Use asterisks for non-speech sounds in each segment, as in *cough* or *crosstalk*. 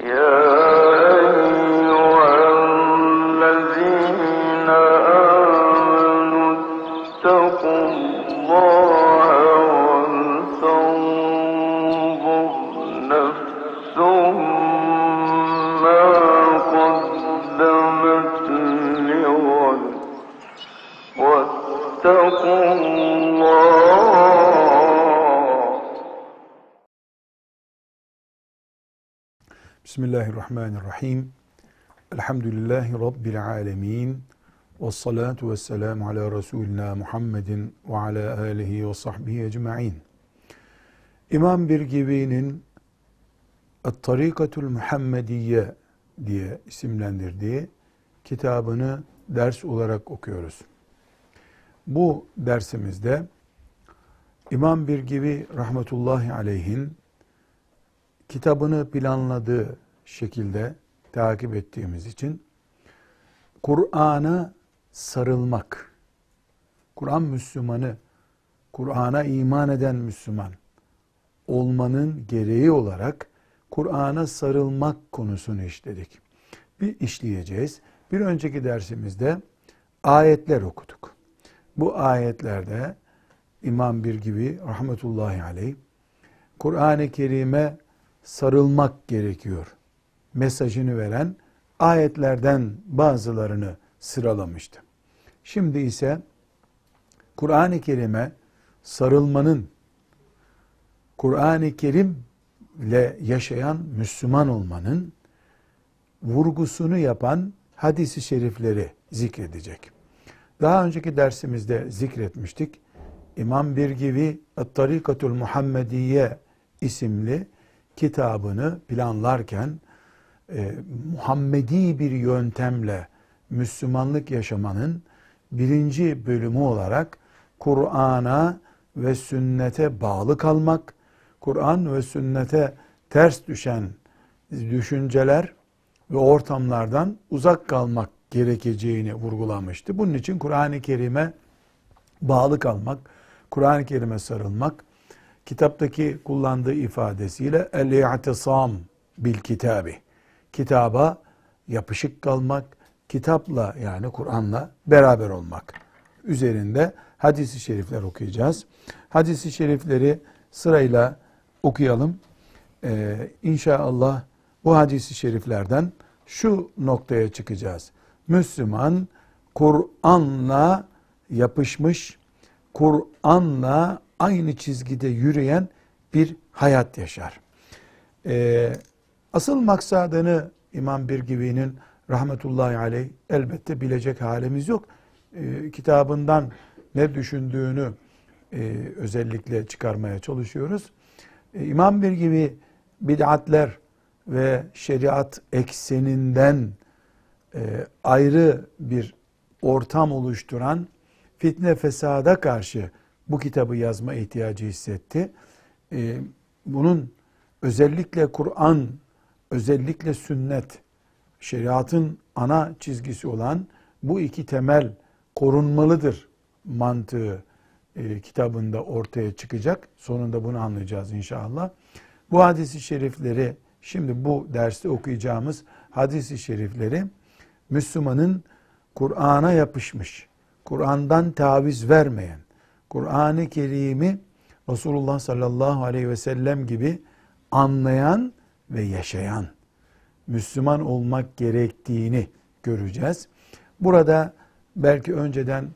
Yeah. Bismillahirrahmanirrahim. Elhamdülillahi Rabbil alemin. Ve salatu ve selamu ala Resulina Muhammedin ve ala alihi ve sahbihi ecma'in. İmam Birgivi'nin Tarikatul Muhammediye diye isimlendirdiği kitabını ders olarak okuyoruz. Bu dersimizde İmam Birgivi rahmetullahi aleyhin kitabını planladığı şekilde takip ettiğimiz için Kur'an'a sarılmak, Kur'an Müslümanı, Kur'an'a iman eden Müslüman olmanın gereği olarak Kur'an'a sarılmak konusunu işledik. Bir işleyeceğiz. Bir önceki dersimizde ayetler okuduk. Bu ayetlerde İmam bir gibi rahmetullahi aleyh Kur'an-ı Kerim'e sarılmak gerekiyor mesajını veren ayetlerden bazılarını sıralamıştı. Şimdi ise Kur'an-ı Kerim'e sarılmanın Kur'an-ı Kerim ile yaşayan Müslüman olmanın vurgusunu yapan hadisi şerifleri zikredecek. Daha önceki dersimizde zikretmiştik. İmam Birgivi Tarikatul Muhammediye isimli kitabını planlarken e, Muhammedi bir yöntemle Müslümanlık yaşamanın birinci bölümü olarak Kur'an'a ve sünnete bağlı kalmak, Kur'an ve sünnete ters düşen düşünceler ve ortamlardan uzak kalmak gerekeceğini vurgulamıştı. Bunun için Kur'an-ı Kerim'e bağlı kalmak, Kur'an-ı Kerim'e sarılmak, kitaptaki kullandığı ifadesiyle el-i'tisam bil kitabi. Kitaba yapışık kalmak, kitapla yani Kur'an'la beraber olmak üzerinde hadisi şerifler okuyacağız. Hadisi şerifleri sırayla okuyalım. Ee, inşallah bu hadisi şeriflerden şu noktaya çıkacağız. Müslüman Kur'an'la yapışmış, Kur'an'la aynı çizgide yürüyen bir hayat yaşar. Ee, asıl maksadını İmam Birgivi'nin rahmetullahi aleyh elbette bilecek halimiz yok. Ee, kitabından ne düşündüğünü e, özellikle çıkarmaya çalışıyoruz. Ee, İmam Birgivi bid'atler ve şeriat ekseninden e, ayrı bir ortam oluşturan fitne fesada karşı bu kitabı yazma ihtiyacı hissetti. Ee, bunun özellikle Kur'an, özellikle sünnet, şeriatın ana çizgisi olan bu iki temel korunmalıdır mantığı e, kitabında ortaya çıkacak. Sonunda bunu anlayacağız inşallah. Bu hadisi şerifleri şimdi bu derste okuyacağımız hadisi şerifleri Müslümanın Kur'an'a yapışmış, Kur'an'dan taviz vermeyen, Kur'an-ı Kerim'i Resulullah sallallahu aleyhi ve sellem gibi anlayan ve yaşayan Müslüman olmak gerektiğini göreceğiz. Burada belki önceden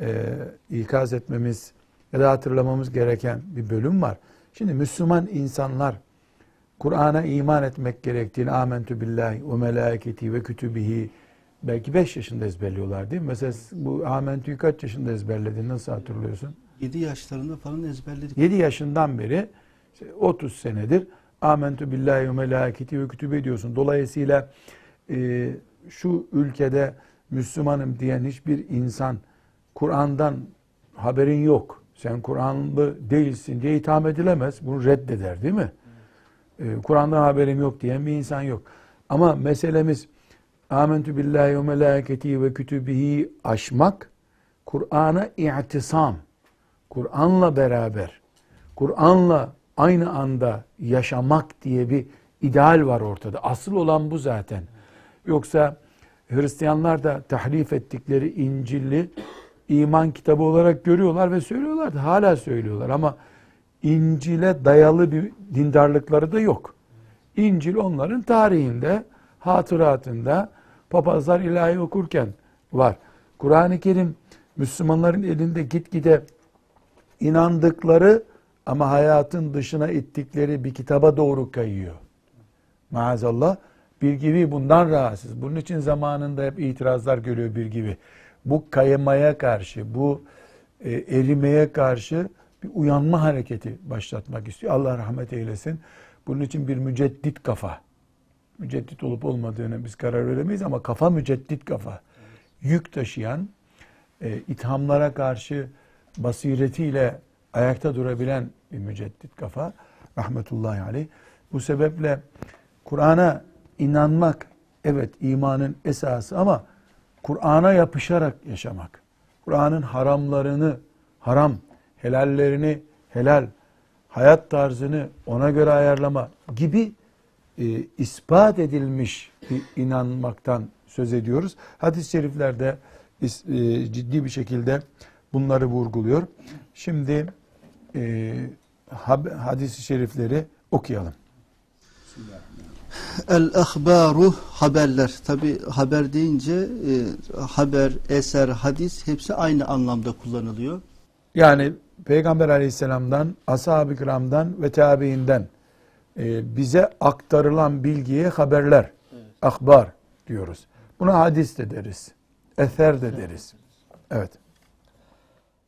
e, ikaz etmemiz ya da hatırlamamız gereken bir bölüm var. Şimdi Müslüman insanlar Kur'an'a iman etmek gerektiğini amentü billahi ve melaketi ve kütübihi belki 5 yaşında ezberliyorlar değil mi? Mesela bu amentüyü kaç yaşında ezberledin? Nasıl hatırlıyorsun? 7 yaşlarında falan ezberledik. 7 yaşından beri 30 senedir amentü billahi ve melaketi ve kütübe diyorsun. Dolayısıyla e, şu ülkede Müslümanım diyen hiçbir insan Kur'an'dan haberin yok. Sen Kur'anlı değilsin diye itham edilemez. Bunu reddeder değil mi? E, Kur'an'dan haberim yok diyen bir insan yok. Ama meselemiz amentü billahi ve melaketi ve kütübihi aşmak, Kur'an'a i'tisam, Kur'an'la beraber, Kur'an'la aynı anda yaşamak diye bir ideal var ortada. Asıl olan bu zaten. Yoksa Hristiyanlar da tahrif ettikleri İncil'i iman kitabı olarak görüyorlar ve söylüyorlar. Hala söylüyorlar ama İncil'e dayalı bir dindarlıkları da yok. İncil onların tarihinde, hatıratında papazlar ilahi okurken var. Kur'an-ı Kerim Müslümanların elinde gitgide inandıkları ama hayatın dışına ittikleri bir kitaba doğru kayıyor. Maazallah bir gibi bundan rahatsız. Bunun için zamanında hep itirazlar görüyor bir gibi. Bu kayamaya karşı, bu e, erimeye karşı bir uyanma hareketi başlatmak istiyor. Allah rahmet eylesin. Bunun için bir müceddit kafa. Müceddit olup olmadığını biz karar veremeyiz ama kafa müceddit kafa. Yük taşıyan, e, ithamlara karşı basiretiyle ayakta durabilen bir müceddit kafa. Rahmetullahi aleyh. Bu sebeple Kur'an'a inanmak evet imanın esası ama Kur'an'a yapışarak yaşamak. Kur'an'ın haramlarını haram, helallerini helal, hayat tarzını ona göre ayarlama gibi e, ispat edilmiş bir inanmaktan söz ediyoruz. Hadis-i şeriflerde e, ciddi bir şekilde bunları vurguluyor. Şimdi e, hadis-i şerifleri okuyalım. El ahbaru haberler. Tabi haber deyince e, haber, eser, hadis hepsi aynı anlamda kullanılıyor. Yani Peygamber aleyhisselamdan, ashab-ı kiramdan ve tabiinden e, bize aktarılan bilgiye haberler, akbar diyoruz. Buna hadis de deriz, eser de deriz. Evet.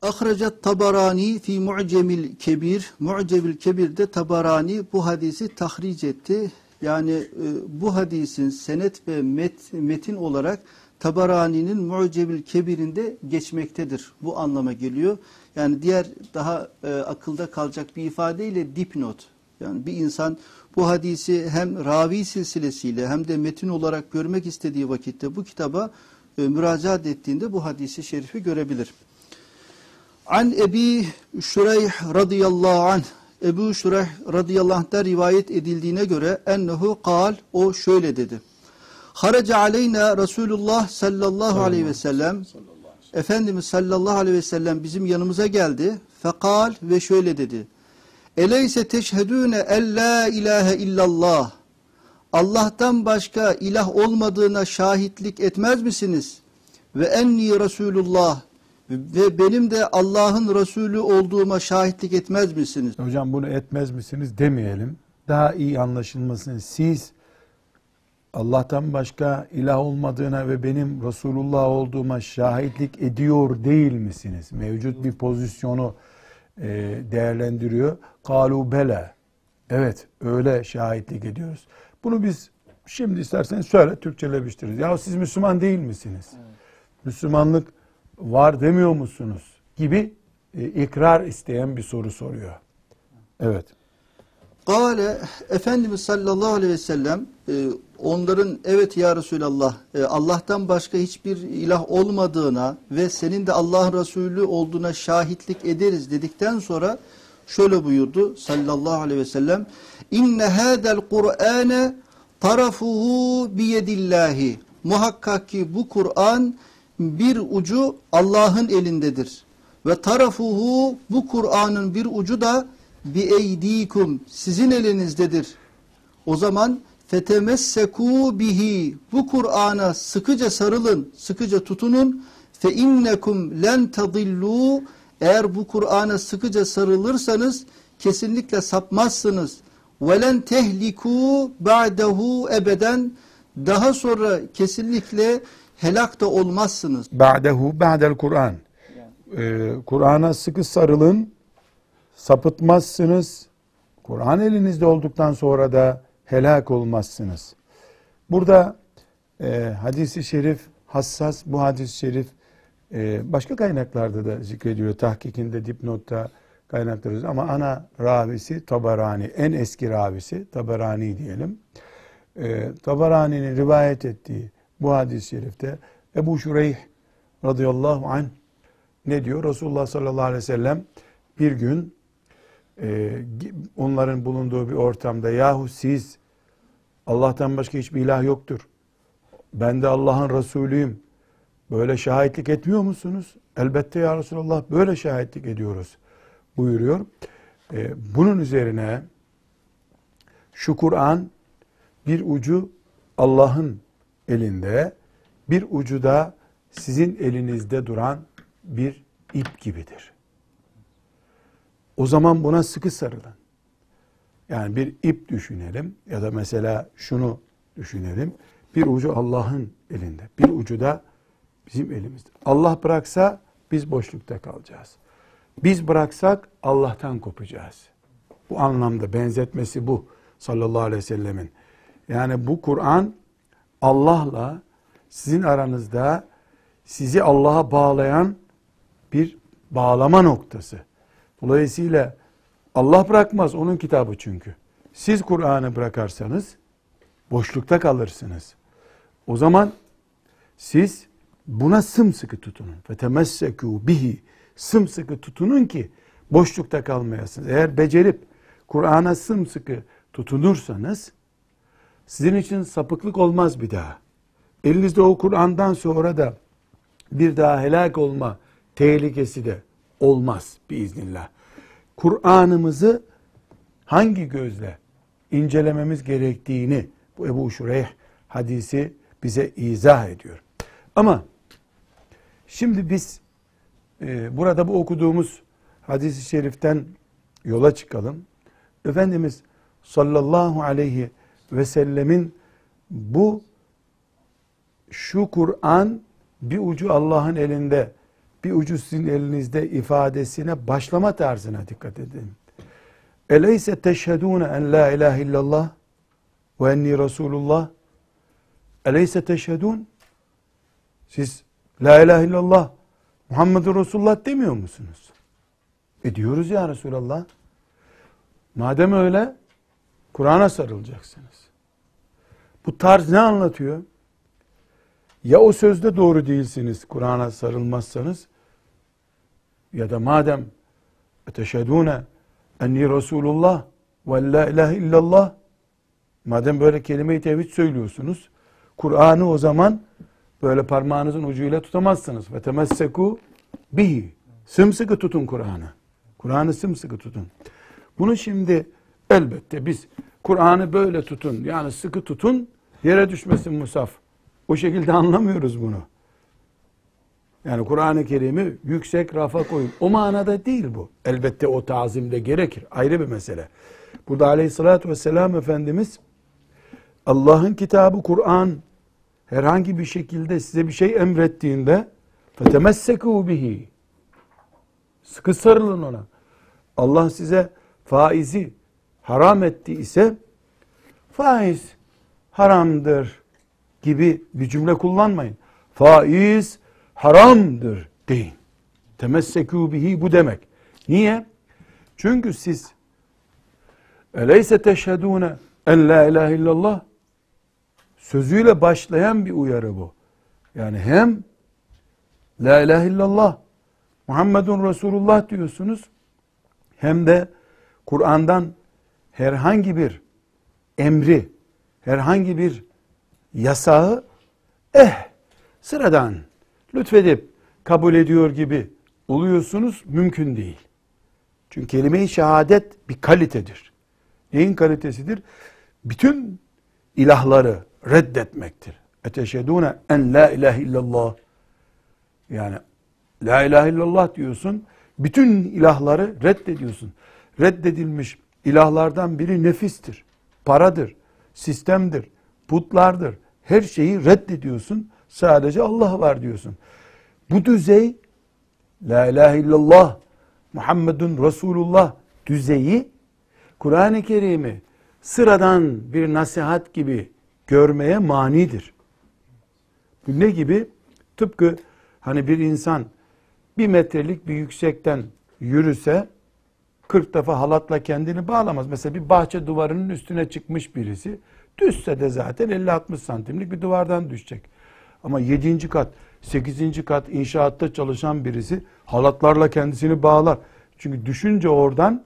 Ahrecet Tabarani fi Mu'cemil Kebir. Mu'cemil Kebir'de Tabarani bu hadisi tahric etti. Yani e, bu hadisin senet ve met, metin olarak Tabarani'nin Mu'cemil Kebir'inde geçmektedir. Bu anlama geliyor. Yani diğer daha e, akılda kalacak bir ifadeyle dipnot. Yani bir insan bu hadisi hem ravi silsilesiyle hem de metin olarak görmek istediği vakitte bu kitaba e, müracaat ettiğinde bu hadisi şerifi görebilir. An Ebi Şureyh radıyallahu anh Ebu Şureyh radıyallahu anh'ta rivayet edildiğine göre ennehu kal o şöyle dedi. Haraca aleyna Resulullah sallallahu aleyhi ve sellem Efendimiz sallallahu aleyhi ve sellem bizim yanımıza geldi. Fekal ve şöyle dedi. Eleyse teşhedüne en la ilahe illallah. Allah'tan başka ilah olmadığına şahitlik etmez misiniz? Ve enni Resulullah ve benim de Allah'ın Resulü olduğuma şahitlik etmez misiniz? Hocam bunu etmez misiniz demeyelim. Daha iyi anlaşılmasını siz Allah'tan başka ilah olmadığına ve benim Resulullah olduğuma şahitlik ediyor değil misiniz? Mevcut bir pozisyonu e, değerlendiriyor. Kalu bela. Evet öyle şahitlik ediyoruz. Bunu biz şimdi isterseniz söyle Türkçeleştiririz. Ya siz Müslüman değil misiniz? Müslümanlık var demiyor musunuz? Gibi e, ikrar isteyen bir soru soruyor. Evet. Kale Efendimiz sallallahu aleyhi ve sellem e, onların evet ya Resulallah e, Allah'tan başka hiçbir ilah olmadığına ve senin de Allah'ın Resulü olduğuna şahitlik ederiz dedikten sonra şöyle buyurdu sallallahu aleyhi ve sellem inne hadel Kur'ane tarafuhu biyedillahi muhakkak ki bu Kur'an bir ucu Allah'ın elindedir ve tarafuhu bu Kur'an'ın bir ucu da bi eydikum sizin elinizdedir. O zaman fetemesseku bihi bu Kur'an'a sıkıca sarılın, sıkıca tutunun fe innekum len tadillu eğer bu Kur'an'a sıkıca sarılırsanız kesinlikle sapmazsınız. Ve len tehliku ba'dehu ebeden daha sonra kesinlikle helak da olmazsınız. Ba'dehu ba'del Kur'an. Ee, Kur'an'a sıkı sarılın, sapıtmazsınız. Kur'an elinizde olduktan sonra da helak olmazsınız. Burada e, hadisi şerif hassas, bu hadis-i şerif e, başka kaynaklarda da zikrediyor. Tahkikinde, dipnotta kaynaklarız ama ana ravisi Tabarani, en eski ravisi Tabarani diyelim. E, Tabarani'nin rivayet ettiği bu hadis-i şerifte Ebu Şureyh radıyallahu anh ne diyor? Resulullah sallallahu aleyhi ve sellem bir gün e, onların bulunduğu bir ortamda yahu siz Allah'tan başka hiçbir ilah yoktur. Ben de Allah'ın Resulüyüm. Böyle şahitlik etmiyor musunuz? Elbette ya Resulallah böyle şahitlik ediyoruz buyuruyor. Ee, bunun üzerine şu Kur'an bir ucu Allah'ın elinde, bir ucu da sizin elinizde duran bir ip gibidir. O zaman buna sıkı sarılın. Yani bir ip düşünelim ya da mesela şunu düşünelim. Bir ucu Allah'ın elinde, bir ucu da bizim elimizde. Allah bıraksa biz boşlukta kalacağız. Biz bıraksak Allah'tan kopacağız. Bu anlamda benzetmesi bu sallallahu aleyhi ve sellemin. Yani bu Kur'an Allah'la sizin aranızda sizi Allah'a bağlayan bir bağlama noktası. Dolayısıyla Allah bırakmaz onun kitabı çünkü. Siz Kur'an'ı bırakarsanız boşlukta kalırsınız. O zaman siz buna sımsıkı tutunun. Ve temessekû bihi. Sımsıkı tutunun ki boşlukta kalmayasınız. Eğer becerip Kur'an'a sımsıkı tutunursanız sizin için sapıklık olmaz bir daha. Elinizde o Kur'an'dan sonra da bir daha helak olma tehlikesi de olmaz biiznillah. Kur'an'ımızı hangi gözle incelememiz gerektiğini bu Ebu Şureyh hadisi bize izah ediyor. Ama şimdi biz e, burada bu okuduğumuz hadisi şeriften yola çıkalım. Efendimiz sallallahu aleyhi ve sellemin bu şu Kur'an bir ucu Allah'ın elinde bir ucu sizin elinizde ifadesine başlama tarzına dikkat edin. Eleyse teşhedûne en la ilahe illallah ve enni Resulullah Eleyse teşhedûn siz la ilahe illallah Muhammedur Resulullah demiyor musunuz? E diyoruz ya Resulallah. Madem öyle Kur'an'a sarılacaksınız. Bu tarz ne anlatıyor? Ya o sözde doğru değilsiniz Kur'an'a sarılmazsanız ya da madem eteşhedûne enni Resulullah ve la ilahe illallah madem böyle kelime-i tevhid söylüyorsunuz Kur'an'ı o zaman böyle parmağınızın ucuyla tutamazsınız. Ve temesseku bihi. Sımsıkı tutun Kur'an'ı. Kur'an'ı sımsıkı tutun. Bunu şimdi elbette biz Kur'an'ı böyle tutun yani sıkı tutun yere düşmesin musaf. O şekilde anlamıyoruz bunu. Yani Kur'an-ı Kerim'i yüksek rafa koyun. O manada değil bu. Elbette o tazimde gerekir. Ayrı bir mesele. Burada aleyhissalatü vesselam Efendimiz Allah'ın kitabı Kur'an herhangi bir şekilde size bir şey emrettiğinde fetemessekû bihi sıkı sarılın ona. Allah size faizi haram etti ise faiz haramdır gibi bir cümle kullanmayın. Faiz haramdır deyin. Temessekû bihi bu demek. Niye? Çünkü siz eleyse teşhedûne en la ilahe illallah sözüyle başlayan bir uyarı bu. Yani hem la ilahe illallah Muhammedun Resulullah diyorsunuz hem de Kur'an'dan herhangi bir emri, herhangi bir yasağı eh sıradan lütfedip kabul ediyor gibi oluyorsunuz mümkün değil. Çünkü kelime-i şehadet bir kalitedir. Neyin kalitesidir? Bütün ilahları reddetmektir. Eteşedûne en la ilahe illallah. Yani la ilahe illallah diyorsun. Bütün ilahları reddediyorsun. Reddedilmiş ilahlardan biri nefistir, paradır, sistemdir, putlardır. Her şeyi reddediyorsun. Sadece Allah var diyorsun. Bu düzey La ilahe illallah Muhammedun Resulullah düzeyi Kur'an-ı Kerim'i sıradan bir nasihat gibi görmeye manidir. Bu ne gibi? Tıpkı hani bir insan bir metrelik bir yüksekten yürüse 40 defa halatla kendini bağlamaz. Mesela bir bahçe duvarının üstüne çıkmış birisi düşse de zaten 50-60 santimlik bir duvardan düşecek. Ama 7. kat, 8. kat inşaatta çalışan birisi halatlarla kendisini bağlar. Çünkü düşünce oradan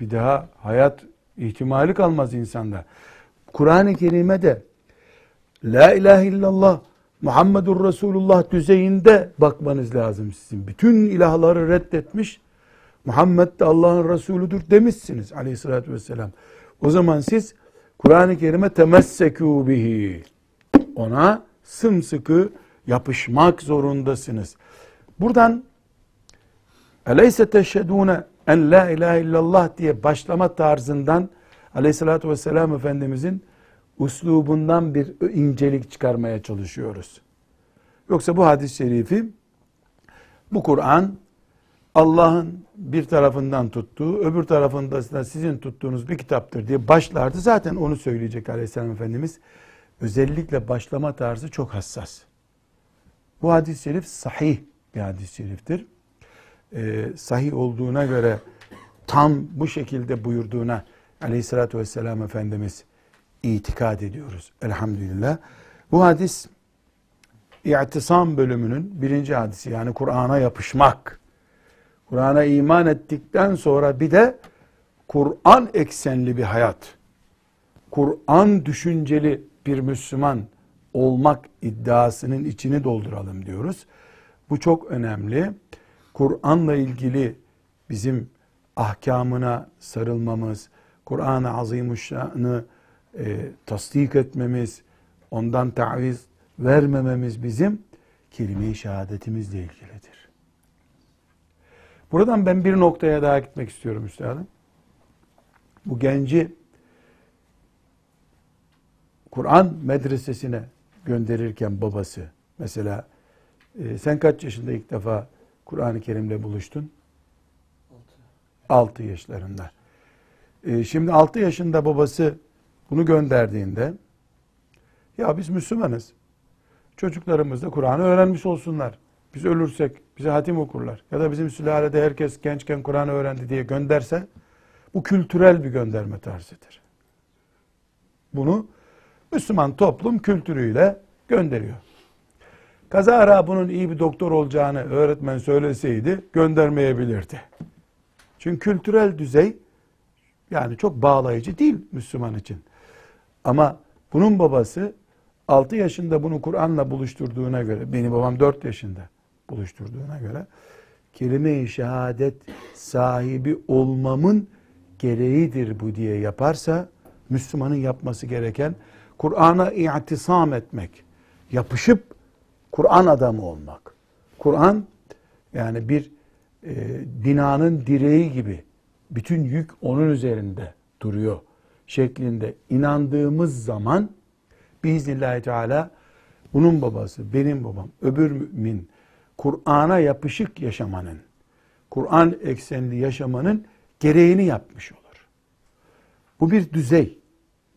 bir daha hayat ihtimali kalmaz insanda. Kur'an-ı Kerim'e La ilahe illallah Muhammedur Resulullah düzeyinde bakmanız lazım sizin. Bütün ilahları reddetmiş. Muhammed de Allah'ın Resulüdür demişsiniz aleyhissalatü vesselam. O zaman siz Kur'an-ı Kerim'e temessekû bihi. Ona sımsıkı yapışmak zorundasınız. Buradan Eleyse teşhedûne en la ilahe illallah diye başlama tarzından aleyhissalatü vesselam Efendimizin uslubundan bir incelik çıkarmaya çalışıyoruz. Yoksa bu hadis-i şerifi bu Kur'an Allah'ın bir tarafından tuttuğu, öbür tarafında da sizin tuttuğunuz bir kitaptır diye başlardı. Zaten onu söyleyecek Aleyhisselam Efendimiz. Özellikle başlama tarzı çok hassas. Bu hadis-i şerif sahih bir hadis-i şeriftir. Ee, sahih olduğuna göre tam bu şekilde buyurduğuna Aleyhisselatü Vesselam Efendimiz itikad ediyoruz. Elhamdülillah. Bu hadis İ'tisam bölümünün birinci hadisi yani Kur'an'a yapışmak. Kur'an'a iman ettikten sonra bir de Kur'an eksenli bir hayat. Kur'an düşünceli bir Müslüman olmak iddiasının içini dolduralım diyoruz. Bu çok önemli. Kur'an'la ilgili bizim ahkamına sarılmamız, Kur'an-ı Azimuşşan'ı e, tasdik etmemiz, ondan taviz vermememiz bizim kelime-i şehadetimizle ilgilidir. Buradan ben bir noktaya daha gitmek istiyorum üstadım. Bu genci Kur'an medresesine gönderirken babası mesela e, sen kaç yaşında ilk defa Kur'an-ı Kerim'le buluştun? 6 yaşlarında. E, şimdi 6 yaşında babası bunu gönderdiğinde ya biz Müslümanız. Çocuklarımız da Kur'an'ı öğrenmiş olsunlar. Biz ölürsek bize hatim okurlar. Ya da bizim sülalede herkes gençken Kur'an'ı öğrendi diye gönderse bu kültürel bir gönderme tarzıdır. Bunu Müslüman toplum kültürüyle gönderiyor. Kazara bunun iyi bir doktor olacağını öğretmen söyleseydi göndermeyebilirdi. Çünkü kültürel düzey yani çok bağlayıcı değil Müslüman için. Ama bunun babası 6 yaşında bunu Kur'an'la buluşturduğuna göre, benim babam 4 yaşında buluşturduğuna göre, kelime-i şehadet sahibi olmamın gereğidir bu diye yaparsa, Müslümanın yapması gereken Kur'an'a i'tisam etmek, yapışıp Kur'an adamı olmak. Kur'an yani bir e, binanın direği gibi bütün yük onun üzerinde duruyor şeklinde inandığımız zaman biiznillahü teala bunun babası, benim babam, öbür mümin Kur'an'a yapışık yaşamanın, Kur'an eksenli yaşamanın gereğini yapmış olur. Bu bir düzey.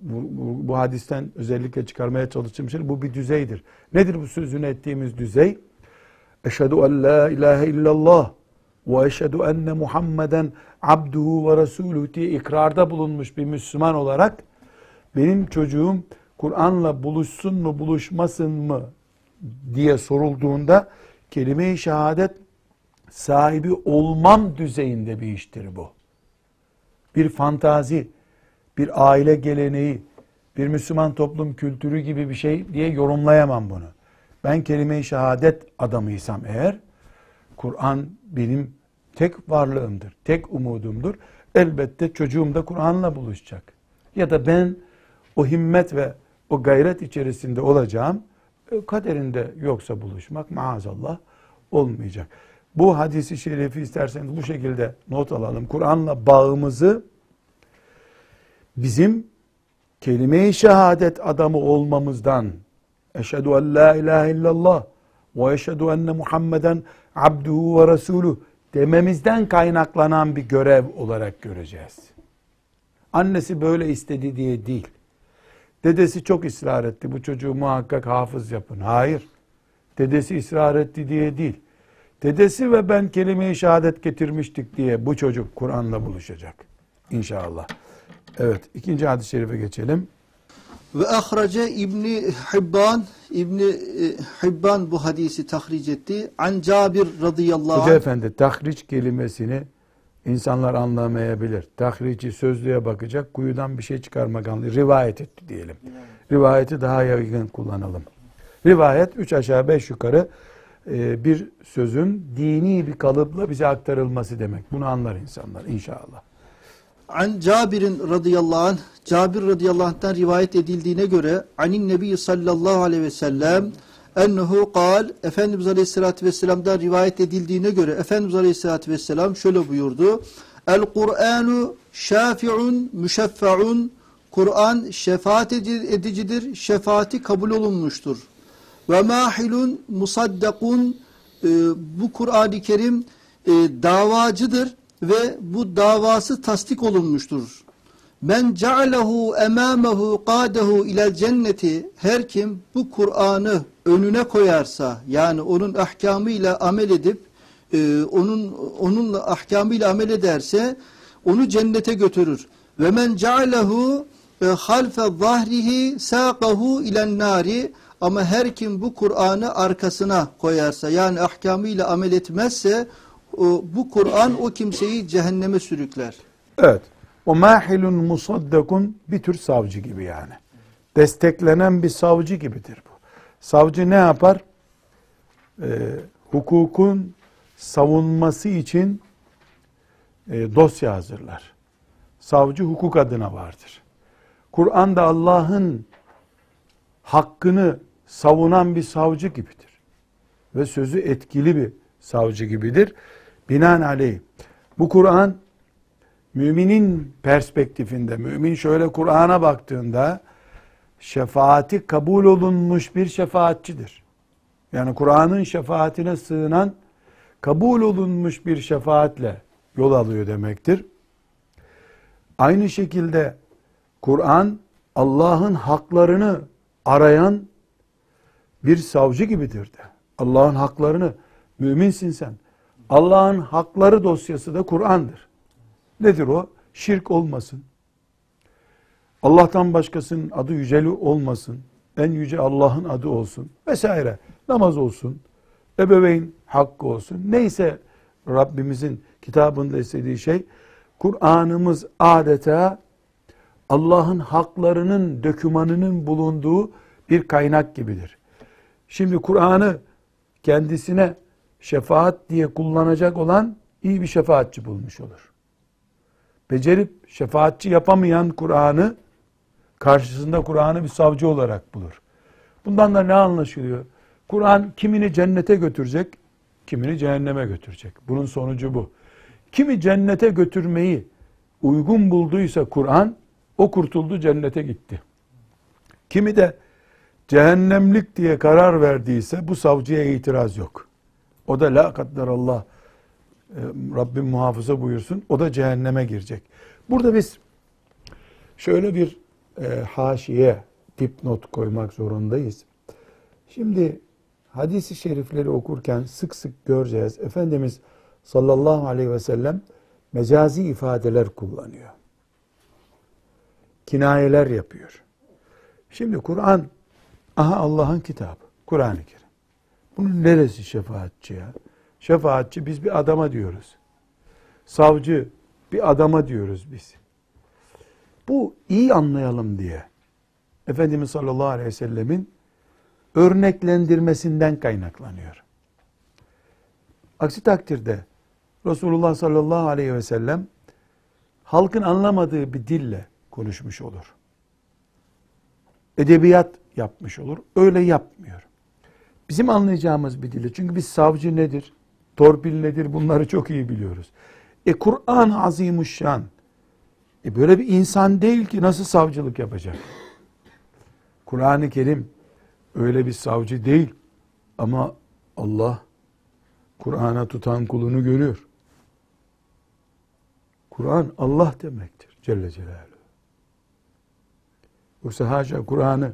Bu, bu, bu hadisten özellikle çıkarmaya çalıştığım şey bu bir düzeydir. Nedir bu sözünü ettiğimiz düzey? Eşhedü en la ilahe illallah ve eşhedü enne Muhammeden abduhu ve resuluhu diye ikrarda bulunmuş bir Müslüman olarak benim çocuğum Kur'an'la buluşsun mu buluşmasın mı diye sorulduğunda kelime-i şehadet sahibi olmam düzeyinde bir iştir bu. Bir fantazi, bir aile geleneği, bir Müslüman toplum kültürü gibi bir şey diye yorumlayamam bunu. Ben kelime-i şehadet adamıysam eğer, Kur'an benim tek varlığımdır, tek umudumdur. Elbette çocuğum da Kur'an'la buluşacak. Ya da ben o himmet ve o gayret içerisinde olacağım. E, kaderinde yoksa buluşmak maazallah olmayacak. Bu hadisi şerifi isterseniz bu şekilde not alalım. Kur'an'la bağımızı bizim kelime-i şehadet adamı olmamızdan eşhedü en la ilahe illallah ve eşhedü enne Muhammeden abduhu ve resuluh dememizden kaynaklanan bir görev olarak göreceğiz. Annesi böyle istedi diye değil. Dedesi çok ısrar etti. Bu çocuğu muhakkak hafız yapın. Hayır. Dedesi ısrar etti diye değil. Dedesi ve ben kelime-i şehadet getirmiştik diye bu çocuk Kur'an'la buluşacak. İnşallah. Evet. ikinci hadis-i şerife geçelim. Ve ahrace İbni Hibban İbni e, Hibban bu hadisi tahric etti. An Cabir radıyallahu Hoca anh. Efendi tahriç kelimesini İnsanlar anlamayabilir. Tahrici sözlüğe bakacak, kuyudan bir şey çıkarmak anlıyor. Rivayet etti diyelim. Rivayeti daha yaygın kullanalım. Rivayet üç aşağı beş yukarı e, bir sözün dini bir kalıpla bize aktarılması demek. Bunu anlar insanlar inşallah. An Cabir'in radıyallahu anh, Cabir radıyallahu anh'tan rivayet edildiğine göre anin nebi sallallahu aleyhi ve sellem ennehu kal Efendimiz aleyhissalatü vesselam'dan rivayet edildiğine göre Efendimiz aleyhissalatü vesselam şöyle buyurdu. El Kur'anu şafi'un müşeffe'un Kur'an şefaat edicidir, şefaati kabul olunmuştur. Ve mahilun musaddakun e, bu Kur'an-ı Kerim e, davacıdır ve bu davası tasdik olunmuştur. Men cealehu emamehu qadehu ilel cenneti her kim bu Kur'an'ı önüne koyarsa yani onun ahkamıyla amel edip e, onun onunla ahkamıyla amel ederse onu cennete götürür. Ve men cealehu e, halfe zahrihi saqahu ilen nari ama her kim bu Kur'an'ı arkasına koyarsa yani ahkamıyla amel etmezse o, bu Kur'an o kimseyi cehenneme sürükler. Evet. O mahilun musaddakun bir tür savcı gibi yani. Desteklenen bir savcı gibidir bu. Savcı ne yapar? Ee, hukukun savunması için e, dosya hazırlar. Savcı hukuk adına vardır. Kur'an'da Allah'ın hakkını savunan bir savcı gibidir. Ve sözü etkili bir savcı gibidir. Binaenaleyh bu Kur'an müminin perspektifinde, mümin şöyle Kur'an'a baktığında şefaati kabul olunmuş bir şefaatçidir. Yani Kur'an'ın şefaatine sığınan kabul olunmuş bir şefaatle yol alıyor demektir. Aynı şekilde Kur'an Allah'ın haklarını arayan bir savcı gibidir de. Allah'ın haklarını müminsin sen. Allah'ın hakları dosyası da Kur'an'dır. Nedir o? Şirk olmasın. Allah'tan başkasının adı yüceli olmasın. En yüce Allah'ın adı olsun. Vesaire. Namaz olsun. Ebeveyn hakkı olsun. Neyse Rabbimizin kitabında istediği şey Kur'an'ımız adeta Allah'ın haklarının dökümanının bulunduğu bir kaynak gibidir. Şimdi Kur'an'ı kendisine şefaat diye kullanacak olan iyi bir şefaatçi bulmuş olur. Becerip şefaatçi yapamayan Kur'an'ı karşısında Kur'an'ı bir savcı olarak bulur. Bundan da ne anlaşılıyor? Kur'an kimini cennete götürecek, kimini cehenneme götürecek. Bunun sonucu bu. Kimi cennete götürmeyi uygun bulduysa Kur'an, o kurtuldu cennete gitti. Kimi de cehennemlik diye karar verdiyse bu savcıya itiraz yok. O da la Allah Rabbim muhafaza buyursun. O da cehenneme girecek. Burada biz şöyle bir e, haşiye dipnot koymak zorundayız. Şimdi hadisi şerifleri okurken sık sık göreceğiz. Efendimiz sallallahu aleyhi ve sellem mecazi ifadeler kullanıyor. Kinayeler yapıyor. Şimdi Kur'an, aha Allah'ın kitabı, Kur'an-ı Kerim. Bunun neresi şefaatçi ya? Şefaatçi biz bir adama diyoruz. Savcı bir adama diyoruz biz. Bu iyi anlayalım diye Efendimiz sallallahu aleyhi ve sellemin örneklendirmesinden kaynaklanıyor. Aksi takdirde Resulullah sallallahu aleyhi ve sellem halkın anlamadığı bir dille konuşmuş olur. Edebiyat yapmış olur. Öyle yapmıyor. Bizim anlayacağımız bir dille. Çünkü biz savcı nedir? Torpil nedir? Bunları çok iyi biliyoruz. E Kur'an azimuşşan. E böyle bir insan değil ki nasıl savcılık yapacak? Kur'an-ı Kerim öyle bir savcı değil. Ama Allah Kur'an'a tutan kulunu görüyor. Kur'an Allah demektir Celle Celaluhu. Yoksa haşa Kur'an'ı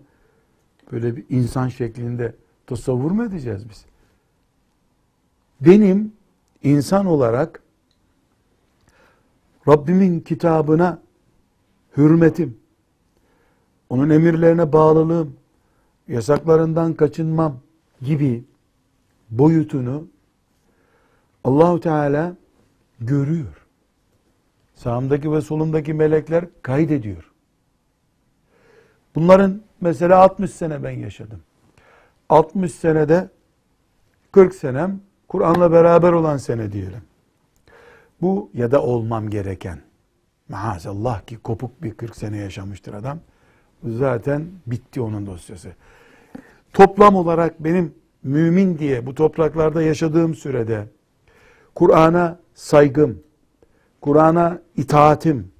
böyle bir insan şeklinde tasavvur mu edeceğiz biz? Benim insan olarak Rabbimin kitabına hürmetim, onun emirlerine bağlılığım, yasaklarından kaçınmam gibi boyutunu Allahu Teala görüyor. Sağımdaki ve solumdaki melekler kaydediyor. Bunların mesela 60 sene ben yaşadım. 60 senede 40 senem Kur'an'la beraber olan sene diyelim. Bu ya da olmam gereken. Maazallah ki kopuk bir 40 sene yaşamıştır adam. Zaten bitti onun dosyası. Toplam olarak benim mümin diye bu topraklarda yaşadığım sürede Kur'an'a saygım, Kur'an'a itaatim,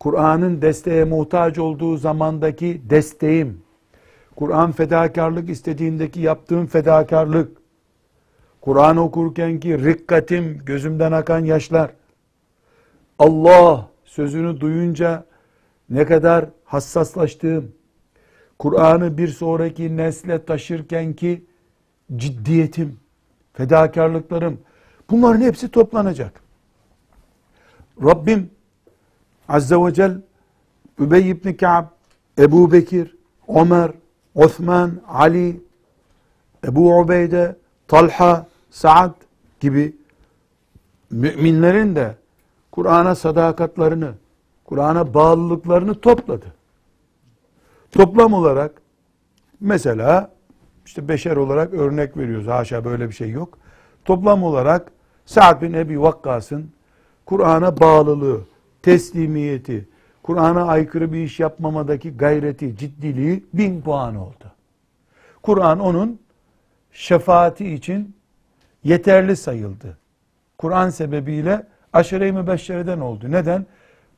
Kur'an'ın desteğe muhtaç olduğu zamandaki desteğim, Kur'an fedakarlık istediğindeki yaptığım fedakarlık, Kur'an okurken ki rikkatim, gözümden akan yaşlar, Allah sözünü duyunca ne kadar hassaslaştığım, Kur'an'ı bir sonraki nesle taşırken ki ciddiyetim, fedakarlıklarım, bunların hepsi toplanacak. Rabbim Azze ve Celle Übey ibn Ka'b, Ebu Bekir, Ömer, Osman, Ali, Ebu Ubeyde, Talha, Saad gibi müminlerin de Kur'an'a sadakatlarını, Kur'an'a bağlılıklarını topladı. Toplam olarak mesela işte beşer olarak örnek veriyoruz. Haşa böyle bir şey yok. Toplam olarak Sa'd bin Ebi Vakkas'ın Kur'an'a bağlılığı, teslimiyeti, Kur'an'a aykırı bir iş yapmamadaki gayreti, ciddiliği bin puan oldu. Kur'an onun şefaati için yeterli sayıldı. Kur'an sebebiyle aşire-i mübeşşereden oldu. Neden?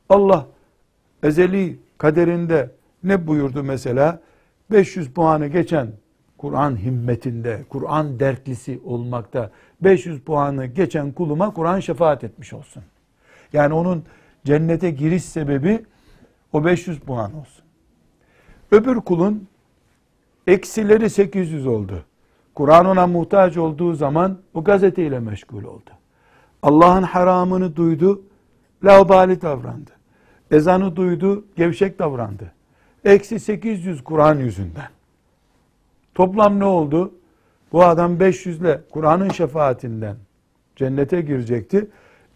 Allah ezeli kaderinde ne buyurdu mesela? 500 puanı geçen Kur'an himmetinde, Kur'an dertlisi olmakta 500 puanı geçen kuluma Kur'an şefaat etmiş olsun. Yani onun cennete giriş sebebi o 500 puan olsun. Öbür kulun eksileri 800 oldu. Kur'an ona muhtaç olduğu zaman o gazeteyle meşgul oldu. Allah'ın haramını duydu, laubali davrandı. Ezanı duydu, gevşek davrandı. Eksi 800 Kur'an yüzünden. Toplam ne oldu? Bu adam 500 ile Kur'an'ın şefaatinden cennete girecekti.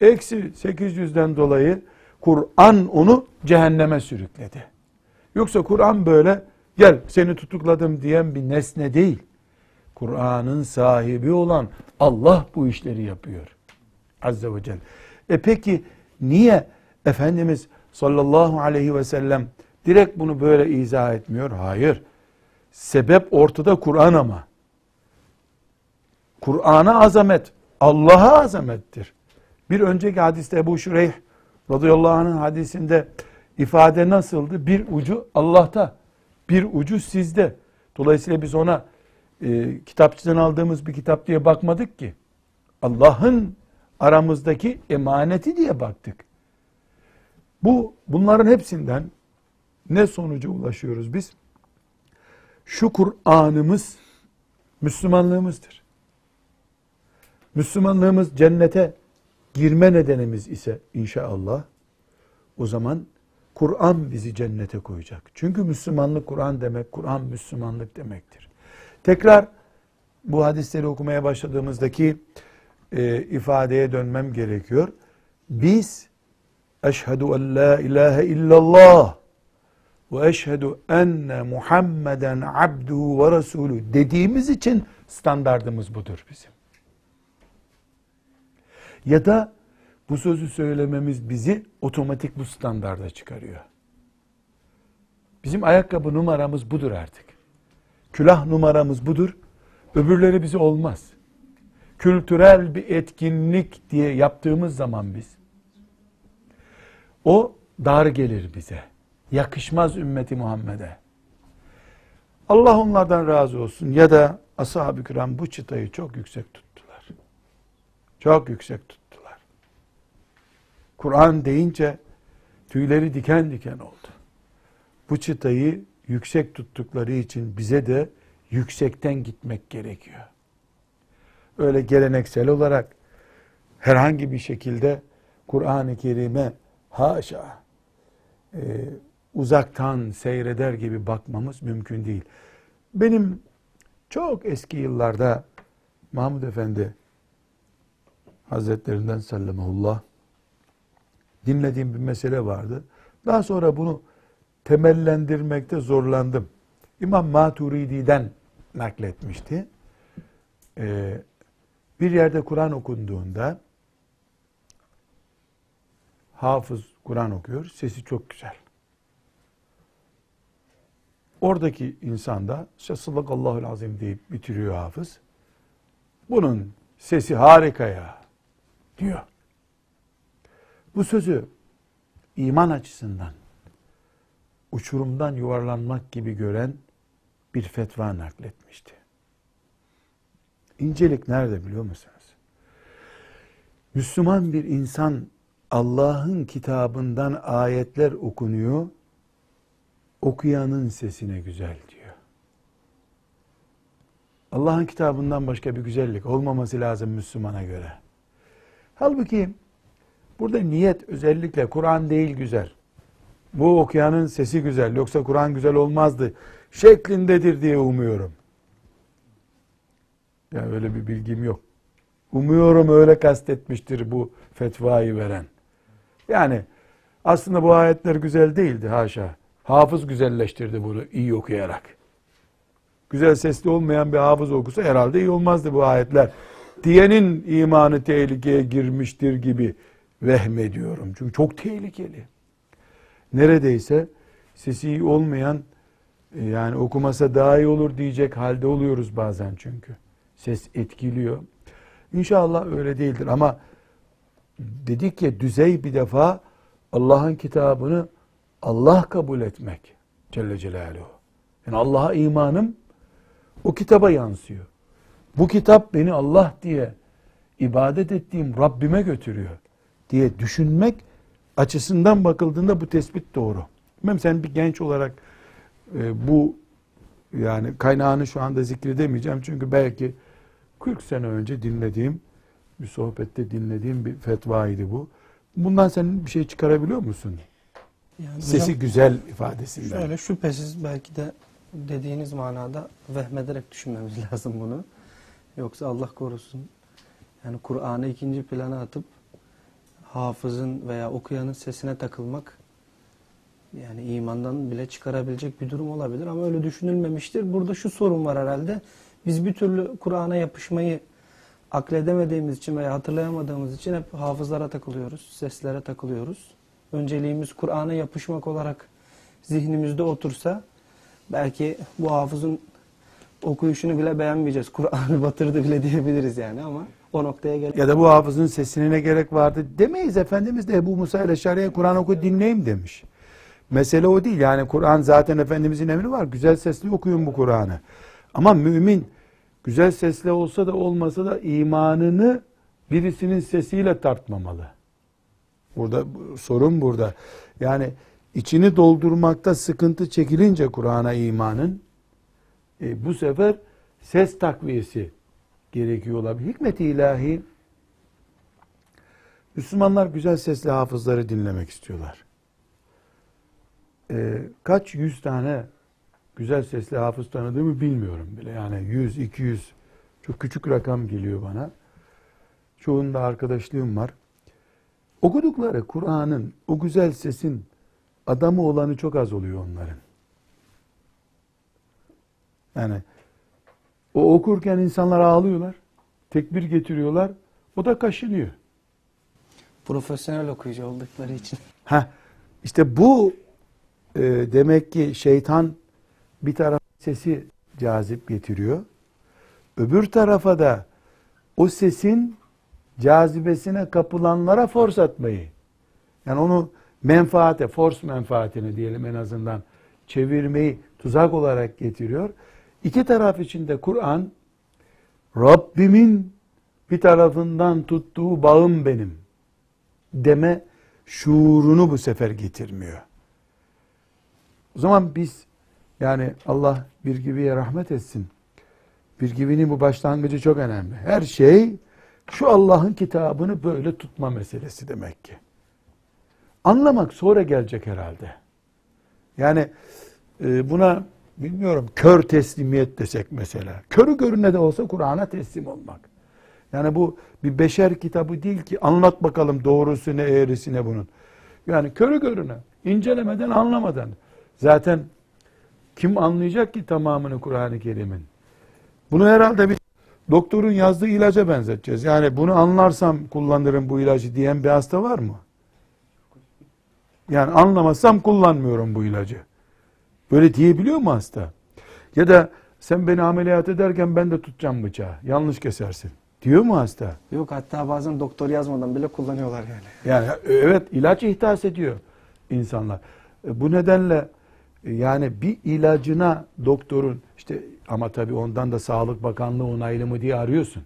Eksi 800'den dolayı Kur'an onu cehenneme sürükledi. Yoksa Kur'an böyle gel seni tutukladım diyen bir nesne değil. Kur'an'ın sahibi olan Allah bu işleri yapıyor. Azze ve Celle. E peki niye Efendimiz sallallahu aleyhi ve sellem direkt bunu böyle izah etmiyor? Hayır. Sebep ortada Kur'an ama. Kur'an'a azamet, Allah'a azamettir. Bir önceki hadiste Ebu Şureyh radıyallahu anh'ın hadisinde ifade nasıldı? Bir ucu Allah'ta, bir ucu sizde. Dolayısıyla biz ona e, kitapçıdan aldığımız bir kitap diye bakmadık ki. Allah'ın aramızdaki emaneti diye baktık. Bu bunların hepsinden ne sonuca ulaşıyoruz biz? Şu Kur'an'ımız Müslümanlığımızdır. Müslümanlığımız cennete girme nedenimiz ise inşallah o zaman Kur'an bizi cennete koyacak. Çünkü Müslümanlık Kur'an demek, Kur'an Müslümanlık demektir. Tekrar bu hadisleri okumaya başladığımızdaki e, ifadeye dönmem gerekiyor. Biz eşhedü en la ilahe illallah ve eşhedü enne Muhammeden abduhu ve resulü dediğimiz için standardımız budur bizim. Ya da bu sözü söylememiz bizi otomatik bu standarda çıkarıyor. Bizim ayakkabı numaramız budur artık. Külah numaramız budur. Öbürleri bize olmaz. Kültürel bir etkinlik diye yaptığımız zaman biz o dar gelir bize. Yakışmaz ümmeti Muhammed'e. Allah onlardan razı olsun ya da ashab-ı kiram bu çıtayı çok yüksek tuttular. Çok yüksek tuttular. Kur'an deyince tüyleri diken diken oldu. Bu çıtayı yüksek tuttukları için bize de yüksekten gitmek gerekiyor. Öyle geleneksel olarak herhangi bir şekilde Kur'an-ı Kerim'e haşa e, uzaktan seyreder gibi bakmamız mümkün değil. Benim çok eski yıllarda Mahmud Efendi Hazretlerinden sallamullah dinlediğim bir mesele vardı. Daha sonra bunu temellendirmekte zorlandım. İmam Maturidi'den nakletmişti. Ee, bir yerde Kur'an okunduğunda hafız Kur'an okuyor, sesi çok güzel. Oradaki insan da işte Allahul azim deyip bitiriyor hafız. Bunun sesi harika ya diyor. Bu sözü iman açısından uçurumdan yuvarlanmak gibi gören bir fetva nakletmişti. İncelik nerede biliyor musunuz? Müslüman bir insan Allah'ın kitabından ayetler okunuyor, okuyanın sesine güzel diyor. Allah'ın kitabından başka bir güzellik olmaması lazım Müslümana göre. Halbuki burada niyet özellikle Kur'an değil güzel. Bu okuyanın sesi güzel yoksa Kur'an güzel olmazdı şeklindedir diye umuyorum. Yani öyle bir bilgim yok. Umuyorum öyle kastetmiştir bu fetvayı veren. Yani aslında bu ayetler güzel değildi haşa. Hafız güzelleştirdi bunu iyi okuyarak. Güzel sesli olmayan bir hafız okusa herhalde iyi olmazdı bu ayetler. Diyenin imanı tehlikeye girmiştir gibi vehmediyorum. Çünkü çok tehlikeli. Neredeyse sesi iyi olmayan e, yani okumasa daha iyi olur diyecek halde oluyoruz bazen çünkü. Ses etkiliyor. İnşallah öyle değildir ama dedik ya düzey bir defa Allah'ın kitabını Allah kabul etmek Celle Celaluhu. Yani Allah'a imanım o kitaba yansıyor. Bu kitap beni Allah diye ibadet ettiğim Rabbime götürüyor diye düşünmek açısından bakıldığında bu tespit doğru. Bilmem sen bir genç olarak e, bu yani kaynağını şu anda zikredemeyeceğim çünkü belki 40 sene önce dinlediğim bir sohbette dinlediğim bir fetvaydı bu. Bundan sen bir şey çıkarabiliyor musun? Yani Sesi hocam, güzel ifadesinden. Şöyle şüphesiz belki de dediğiniz manada vehmederek düşünmemiz *laughs* lazım bunu. Yoksa Allah korusun yani Kur'an'ı ikinci plana atıp hafızın veya okuyanın sesine takılmak yani imandan bile çıkarabilecek bir durum olabilir ama öyle düşünülmemiştir. Burada şu sorun var herhalde. Biz bir türlü Kur'an'a yapışmayı akledemediğimiz için veya hatırlayamadığımız için hep hafızlara takılıyoruz, seslere takılıyoruz. Önceliğimiz Kur'an'a yapışmak olarak zihnimizde otursa belki bu hafızın okuyuşunu bile beğenmeyeceğiz. Kur'an'ı batırdı bile diyebiliriz yani ama o noktaya gel. Ya da bu hafızın sesine ne gerek vardı demeyiz. Efendimiz de Ebu Musa ile Şari'ye Kur'an oku dinleyeyim demiş. Mesele o değil. Yani Kur'an zaten Efendimizin emri var. Güzel sesli okuyun bu Kur'an'ı. Ama mümin güzel sesli olsa da olmasa da imanını birisinin sesiyle tartmamalı. Burada sorun burada. Yani içini doldurmakta sıkıntı çekilince Kur'an'a imanın e, bu sefer ses takviyesi gerekiyor olabilir. Hikmet-i ilahi Müslümanlar güzel sesli hafızları dinlemek istiyorlar. E, kaç yüz tane güzel sesli hafız tanıdığımı bilmiyorum bile. Yani 100, 200 çok küçük rakam geliyor bana. Çoğunda arkadaşlığım var. Okudukları Kur'an'ın, o güzel sesin adamı olanı çok az oluyor onların. Yani o okurken insanlar ağlıyorlar. Tekbir getiriyorlar. O da kaşınıyor. Profesyonel okuyucu oldukları için. Ha işte bu e, demek ki şeytan bir taraf sesi cazip getiriyor. Öbür tarafa da o sesin cazibesine kapılanlara force atmayı. Yani onu menfaate, force menfaatini diyelim en azından çevirmeyi tuzak olarak getiriyor. İki taraf içinde Kur'an Rabbimin bir tarafından tuttuğu bağım benim deme şuurunu bu sefer getirmiyor. O zaman biz yani Allah bir gibiye rahmet etsin. Bir gibinin bu başlangıcı çok önemli. Her şey şu Allah'ın kitabını böyle tutma meselesi demek ki. Anlamak sonra gelecek herhalde. Yani e, buna bilmiyorum kör teslimiyet desek mesela. Körü görüne de olsa Kur'an'a teslim olmak. Yani bu bir beşer kitabı değil ki anlat bakalım doğrusu ne eğrisi ne bunun. Yani körü görüne, incelemeden, anlamadan. Zaten kim anlayacak ki tamamını Kur'an-ı Kerim'in? Bunu herhalde bir doktorun yazdığı ilaca benzeteceğiz. Yani bunu anlarsam kullanırım bu ilacı diyen bir hasta var mı? Yani anlamazsam kullanmıyorum bu ilacı. Böyle diyebiliyor mu hasta? Ya da sen beni ameliyat ederken ben de tutacağım bıçağı. Yanlış kesersin. Diyor mu hasta? Yok hatta bazen doktor yazmadan bile kullanıyorlar yani. Yani evet ilaç ihdas ediyor insanlar. E, Bu nedenle e, yani bir ilacına doktorun işte ama tabii ondan da Sağlık Bakanlığı onaylı mı diye arıyorsun.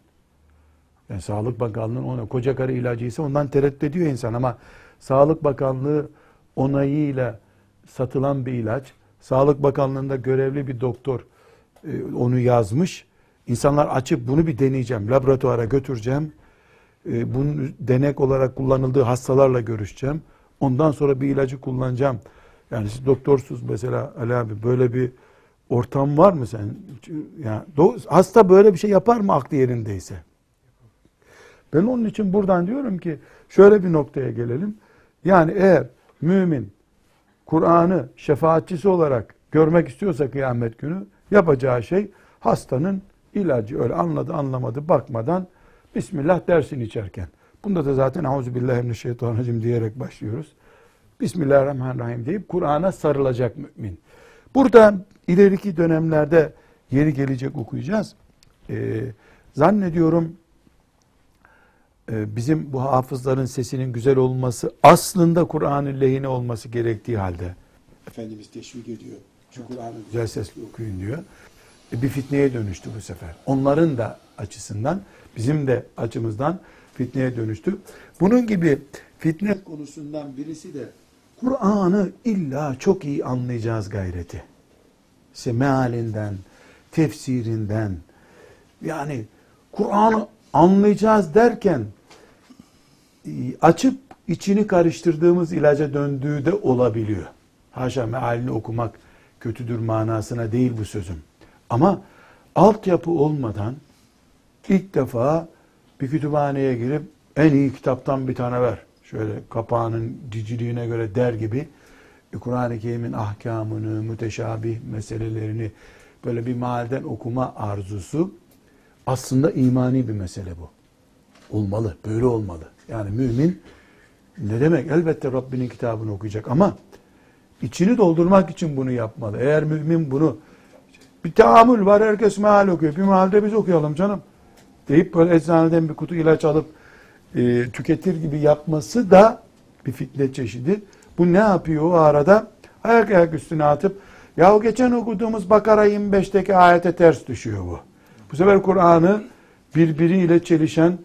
Yani Sağlık Bakanlığı'nın ona koca karı ilacıysa ondan tereddüt ediyor insan ama Sağlık Bakanlığı onayıyla satılan bir ilaç, Sağlık Bakanlığı'nda görevli bir doktor e, onu yazmış. İnsanlar açıp bunu bir deneyeceğim, laboratuvara götüreceğim. E, bunun denek olarak kullanıldığı hastalarla görüşeceğim. Ondan sonra bir ilacı kullanacağım. Yani siz doktorsuz mesela Ali abi böyle bir ortam var mı sen? Yani hasta böyle bir şey yapar mı aklı yerindeyse? Ben onun için buradan diyorum ki şöyle bir noktaya gelelim. Yani eğer mümin Kur'an'ı şefaatçisi olarak görmek istiyorsa kıyamet günü yapacağı şey hastanın ilacı öyle anladı anlamadı bakmadan Bismillah dersin içerken. Bunda da zaten Euzubillahimineşşeytanirracim diyerek başlıyoruz. Bismillahirrahmanirrahim deyip Kur'an'a sarılacak mümin. Burada ileriki dönemlerde yeri gelecek okuyacağız. Ee, zannediyorum bizim bu hafızların sesinin güzel olması aslında Kur'an'ın lehine olması gerektiği halde Efendimiz teşvik ediyor. Şu Kur'an'ı güzel sesli okuyun diyor. E, bir fitneye dönüştü bu sefer. Onların da açısından, bizim de açımızdan fitneye dönüştü. Bunun gibi fitne konusundan birisi de Kur'an'ı illa çok iyi anlayacağız gayreti. İşte mealinden, tefsirinden, yani Kur'an'ı anlayacağız derken e, açıp içini karıştırdığımız ilaca döndüğü de olabiliyor. Haşa mealini okumak kötüdür manasına değil bu sözüm. Ama altyapı olmadan ilk defa bir kütüphaneye girip en iyi kitaptan bir tane ver. Şöyle kapağının ciciliğine göre der gibi e, Kur'an-ı Kerim'in ahkamını, müteşabih meselelerini böyle bir mahalden okuma arzusu aslında imani bir mesele bu. Olmalı, böyle olmalı. Yani mümin ne demek? Elbette Rabbinin kitabını okuyacak ama içini doldurmak için bunu yapmalı. Eğer mümin bunu bir tahammül var herkes meal okuyor. Bir mealde biz okuyalım canım. Deyip böyle eczaneden bir kutu ilaç alıp e, tüketir gibi yapması da bir fitne çeşidi. Bu ne yapıyor o arada? Ayak ayak üstüne atıp ya geçen okuduğumuz Bakara 25'teki ayete ters düşüyor bu. Bu sefer Kur'an'ı birbiriyle çelişen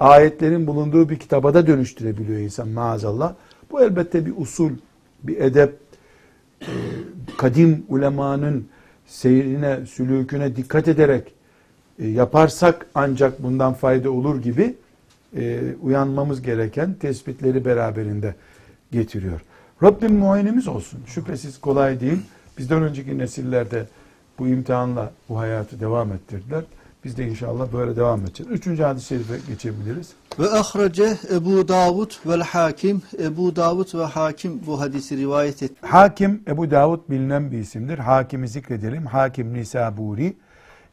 ayetlerin bulunduğu bir kitaba da dönüştürebiliyor insan maazallah. Bu elbette bir usul, bir edep, e, kadim ulemanın seyrine, sülüküne dikkat ederek e, yaparsak ancak bundan fayda olur gibi e, uyanmamız gereken tespitleri beraberinde getiriyor. Rabbim muayenemiz olsun. Şüphesiz kolay değil. Bizden önceki nesillerde bu imtihanla bu hayatı devam ettirdiler. Biz de inşallah böyle devam edeceğiz. Üçüncü hadis-i şerife geçebiliriz. Ve ahrece Ebu Davud vel Hakim. Ebu Davud ve Hakim bu hadisi rivayet etti. Hakim Ebu Davud bilinen bir isimdir. Hakimi zikredelim. Hakim Nisaburi.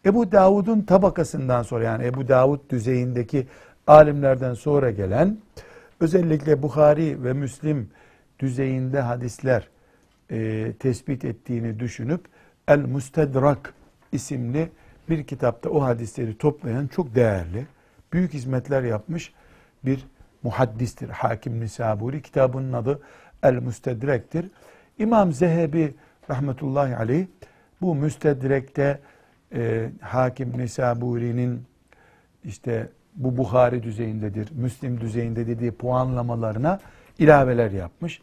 Ebu Davud'un tabakasından sonra yani Ebu Davud düzeyindeki alimlerden sonra gelen özellikle Bukhari ve Müslim düzeyinde hadisler e, tespit ettiğini düşünüp El Mustedrak isimli bir kitapta o hadisleri toplayan çok değerli, büyük hizmetler yapmış bir muhaddistir. Hakim Nisaburi kitabının adı El Müstedrek'tir. İmam Zehebi rahmetullahi aleyh bu müstedrekte e, Hakim Nisaburi'nin işte bu Bukhari düzeyindedir, Müslim düzeyinde dediği puanlamalarına ilaveler yapmış.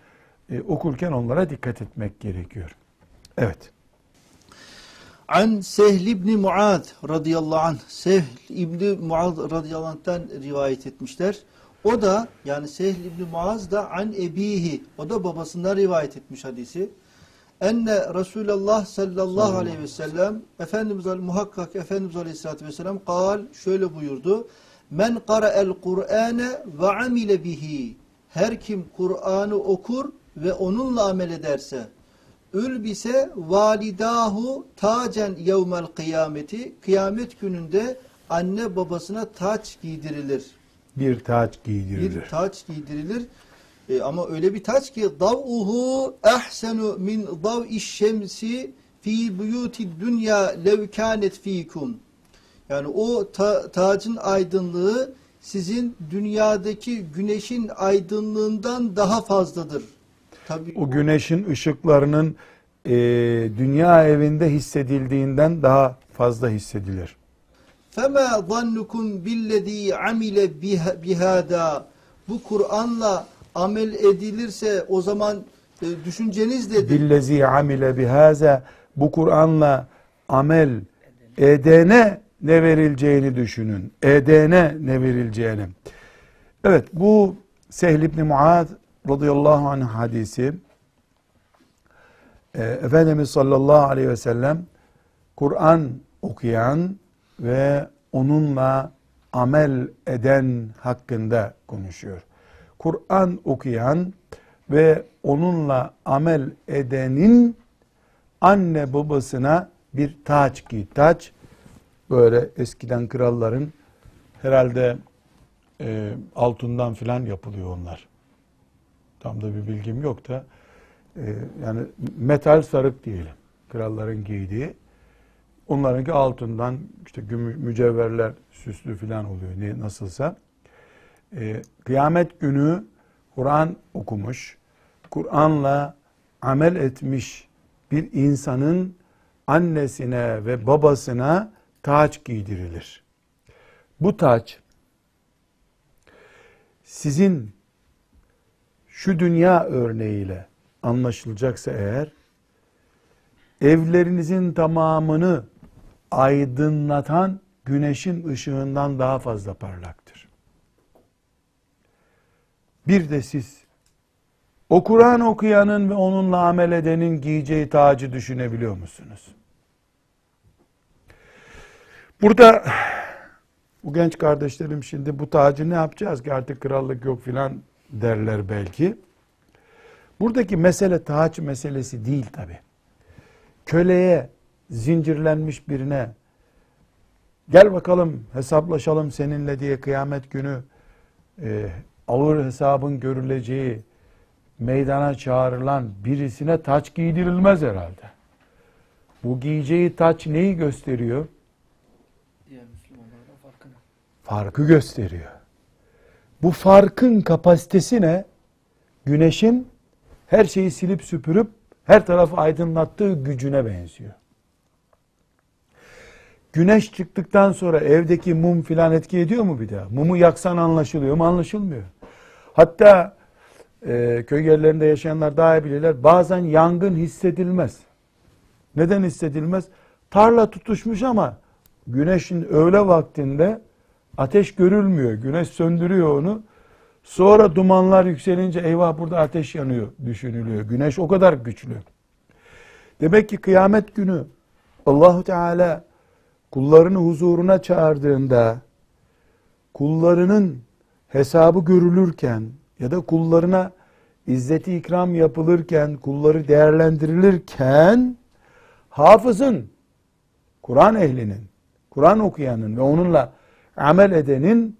E, okurken onlara dikkat etmek gerekiyor. Evet. An Sehl ibn Muad radıyallahu anh. Sehl ibn Muad radıyallahu anh'tan rivayet etmişler. O da yani Sehl ibn Muaz da an ebihi. O da babasından rivayet etmiş hadisi. Enne Resulullah sallallahu aleyhi ve sellem Efendimiz muhakkak Efendimiz aleyhissalatü vesselam kal şöyle buyurdu. Men qara'el Kur'ane ve amile bihi. her kim Kur'an'ı okur ve onunla amel ederse ülbise validahu tacen yevmel kıyameti kıyamet gününde anne babasına taç giydirilir. Bir taç giydirilir. Bir taç giydirilir. E, ama öyle bir taç ki dav'uhu ahsenu min dav'iş şemsi fi buyuti dünya lev kânet fikum. Yani o ta- tacın aydınlığı sizin dünyadaki güneşin aydınlığından daha fazladır. Tabii o güneşin ışıklarının e, dünya evinde hissedildiğinden daha fazla hissedilir. فَمَا ظَنُّكُمْ بِالَّذ۪ي عَمِلَ بِهَ- بِهَذَا Bu Kur'an'la amel edilirse o zaman e, düşünceniz nedir? Billezi amile bihaza bu Kur'an'la amel edene ne verileceğini düşünün. Edene ne verileceğini. Evet bu Sehl ibn Muad radıyallahu anh hadisi e, Efendimiz sallallahu aleyhi ve sellem Kur'an okuyan ve onunla amel eden hakkında konuşuyor. Kur'an okuyan ve onunla amel edenin anne babasına bir taç giy. Taç böyle eskiden kralların herhalde e, altından filan yapılıyor onlar. Tam da bir bilgim yok da e, yani metal sarık diyelim. Kralların giydiği. Onlarınki altından işte mücevherler süslü filan oluyor ne nasılsa. E, kıyamet günü Kur'an okumuş, Kur'an'la amel etmiş bir insanın annesine ve babasına taç giydirilir. Bu taç sizin şu dünya örneğiyle anlaşılacaksa eğer evlerinizin tamamını aydınlatan güneşin ışığından daha fazla parlaktır. Bir de siz o Kur'an okuyanın ve onunla amel edenin giyeceği tacı düşünebiliyor musunuz? Burada bu genç kardeşlerim şimdi bu tacı ne yapacağız ki artık krallık yok filan derler belki. Buradaki mesele taç meselesi değil tabi. Köleye, zincirlenmiş birine gel bakalım hesaplaşalım seninle diye kıyamet günü e, ağır hesabın görüleceği meydana çağrılan birisine taç giydirilmez herhalde. Bu giyeceği taç neyi gösteriyor? Farkı gösteriyor. Bu farkın kapasitesi ne? Güneşin her şeyi silip süpürüp her tarafı aydınlattığı gücüne benziyor. Güneş çıktıktan sonra evdeki mum filan etki ediyor mu bir daha? Mumu yaksan anlaşılıyor mu? Anlaşılmıyor. Hatta e, köy yerlerinde yaşayanlar daha iyi bilirler. Bazen yangın hissedilmez. Neden hissedilmez? Tarla tutuşmuş ama güneşin öğle vaktinde ateş görülmüyor. Güneş söndürüyor onu. Sonra dumanlar yükselince eyvah burada ateş yanıyor düşünülüyor. Güneş o kadar güçlü. Demek ki kıyamet günü Allahu Teala kullarını huzuruna çağırdığında kullarının hesabı görülürken ya da kullarına izzeti ikram yapılırken, kulları değerlendirilirken hafızın, Kur'an ehlinin, Kur'an okuyanın ve onunla amel edenin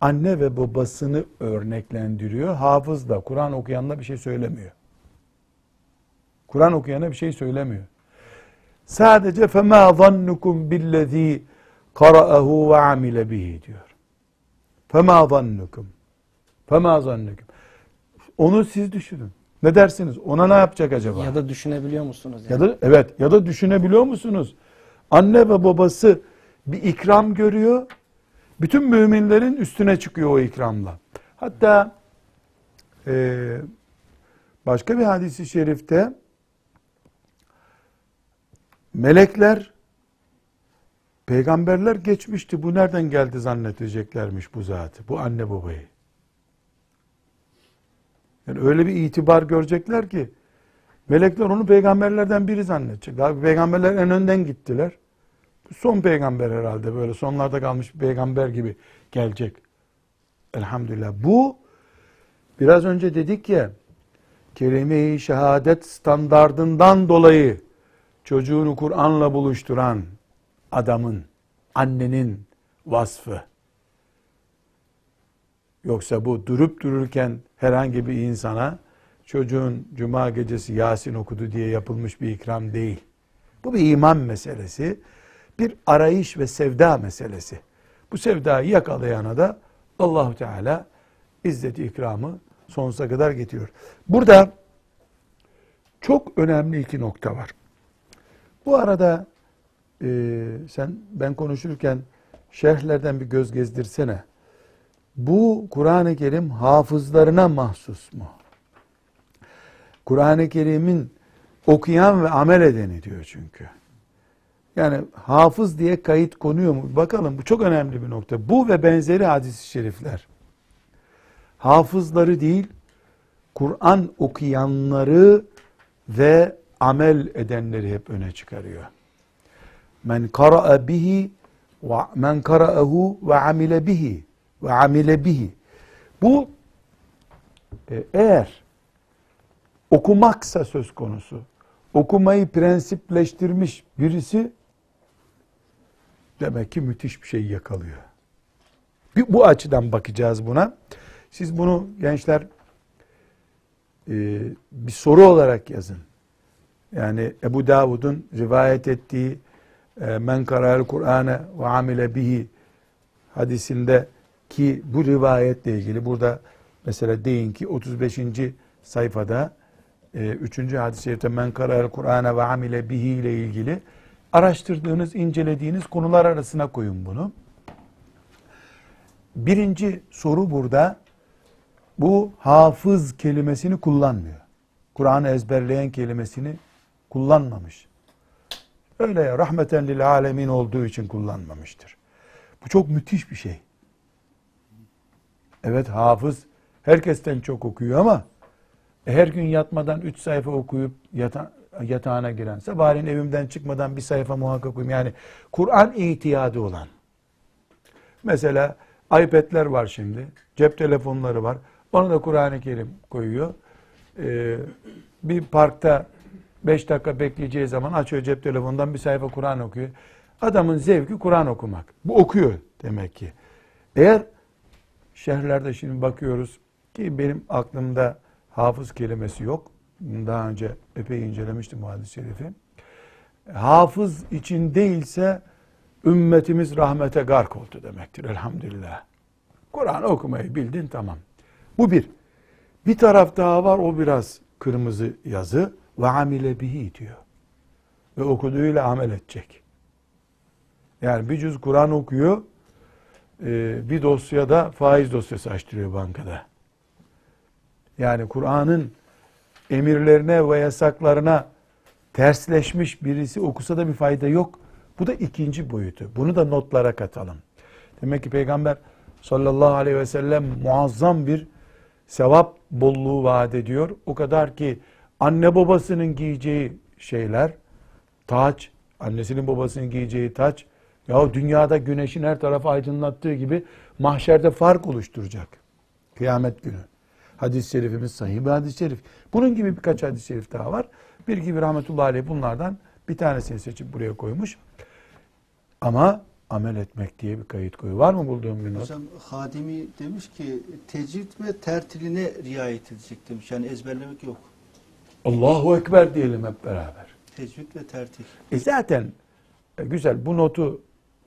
anne ve babasını örneklendiriyor. Hafız da Kur'an okuyanla bir şey söylemiyor. Kur'an okuyana bir şey söylemiyor. Sadece فَمَا ظَنُّكُمْ بِالَّذ۪ي قَرَأَهُ وَعَمِلَ bihi diyor. فَمَا ظَنُّكُمْ فَمَا ظَنُّكُمْ Onu siz düşünün. Ne dersiniz? Ona ne yapacak acaba? Ya da düşünebiliyor musunuz? Yani? Ya da evet ya da düşünebiliyor musunuz? Anne ve babası bir ikram görüyor. Bütün müminlerin üstüne çıkıyor o ikramla. Hatta e, başka bir hadisi şerifte melekler peygamberler geçmişti. Bu nereden geldi zannedeceklermiş bu zatı. Bu anne babayı. Yani öyle bir itibar görecekler ki melekler onu peygamberlerden biri zannedecek. Abi peygamberler en önden gittiler. Son peygamber herhalde böyle sonlarda kalmış bir peygamber gibi gelecek. Elhamdülillah. Bu Biraz önce dedik ya, kelime-i şehadet standardından dolayı çocuğunu Kur'an'la buluşturan adamın, annenin vasfı. Yoksa bu durup dururken herhangi bir insana çocuğun cuma gecesi Yasin okudu diye yapılmış bir ikram değil. Bu bir iman meselesi, bir arayış ve sevda meselesi. Bu sevdayı yakalayana da Allahu Teala izzet ikramı sonsuza kadar getiriyor. Burada çok önemli iki nokta var. Bu arada e, sen ben konuşurken şerhlerden bir göz gezdirsene. Bu Kur'an-ı Kerim hafızlarına mahsus mu? Kur'an-ı Kerim'in okuyan ve amel edeni diyor çünkü. Yani hafız diye kayıt konuyor mu? Bakalım bu çok önemli bir nokta. Bu ve benzeri hadis-i şerifler. Hafızları değil, Kur'an okuyanları ve amel edenleri hep öne çıkarıyor. Men kara'a bihi ve men kara'ahu ve amile bihi ve amile bihi. Bu e, eğer okumaksa söz konusu, okumayı prensipleştirmiş birisi demek ki müthiş bir şey yakalıyor. Bir, bu açıdan bakacağız buna. Siz bunu gençler e, bir soru olarak yazın. Yani Ebu Davud'un rivayet ettiği e, men kara'el Kur'ane ve amile bihi hadisinde ki bu rivayetle ilgili burada mesela deyin ki 35. sayfada 3. E, hadis-i şerifte men kara'el Kur'ane ve amile bihi ile ilgili araştırdığınız, incelediğiniz konular arasına koyun bunu. Birinci soru burada bu hafız kelimesini kullanmıyor. Kur'an'ı ezberleyen kelimesini kullanmamış. Öyle ya rahmeten lil alemin olduğu için kullanmamıştır. Bu çok müthiş bir şey. Evet hafız herkesten çok okuyor ama e, her gün yatmadan üç sayfa okuyup yata, yatağına giren, sabahleyin evimden çıkmadan bir sayfa muhakkak okuyayım. Yani Kur'an itiyadı olan. Mesela iPad'ler var şimdi, cep telefonları var. Onu da Kur'an-ı Kerim koyuyor. Ee, bir parkta 5 dakika bekleyeceği zaman açıyor cep telefonundan bir sayfa Kur'an okuyor. Adamın zevki Kur'an okumak. Bu okuyor demek ki. Eğer şehirlerde şimdi bakıyoruz ki benim aklımda hafız kelimesi yok. Daha önce epey incelemiştim bu hadis-i şerifi. Hafız için değilse ümmetimiz rahmete gark oldu demektir elhamdülillah. Kur'an okumayı bildin tamam. Bu bir. Bir taraf daha var o biraz kırmızı yazı ve amile bihi diyor. Ve okuduğuyla amel edecek. Yani bir cüz Kur'an okuyor, e, bir dosyada faiz dosyası açtırıyor bankada. Yani Kur'an'ın emirlerine ve yasaklarına tersleşmiş birisi okusa da bir fayda yok. Bu da ikinci boyutu. Bunu da notlara katalım. Demek ki Peygamber sallallahu aleyhi ve sellem muazzam bir sevap bolluğu vaat ediyor. O kadar ki anne babasının giyeceği şeyler, taç, annesinin babasının giyeceği taç, ya dünyada güneşin her tarafı aydınlattığı gibi mahşerde fark oluşturacak. Kıyamet günü. Hadis-i şerifimiz sahih bir hadis-i şerif. Bunun gibi birkaç hadis-i şerif daha var. Bir gibi rahmetullahi aleyh bunlardan bir tanesini seçip buraya koymuş. Ama amel etmek diye bir kayıt koyu. Var mı bulduğum bir not? Hocam Hadimi demiş ki tecvid ve tertiline riayet edecek demiş. Yani ezberlemek yok. Allahu Ekber diyelim hep beraber. Tecvid ve tertil. E zaten e, güzel bu notu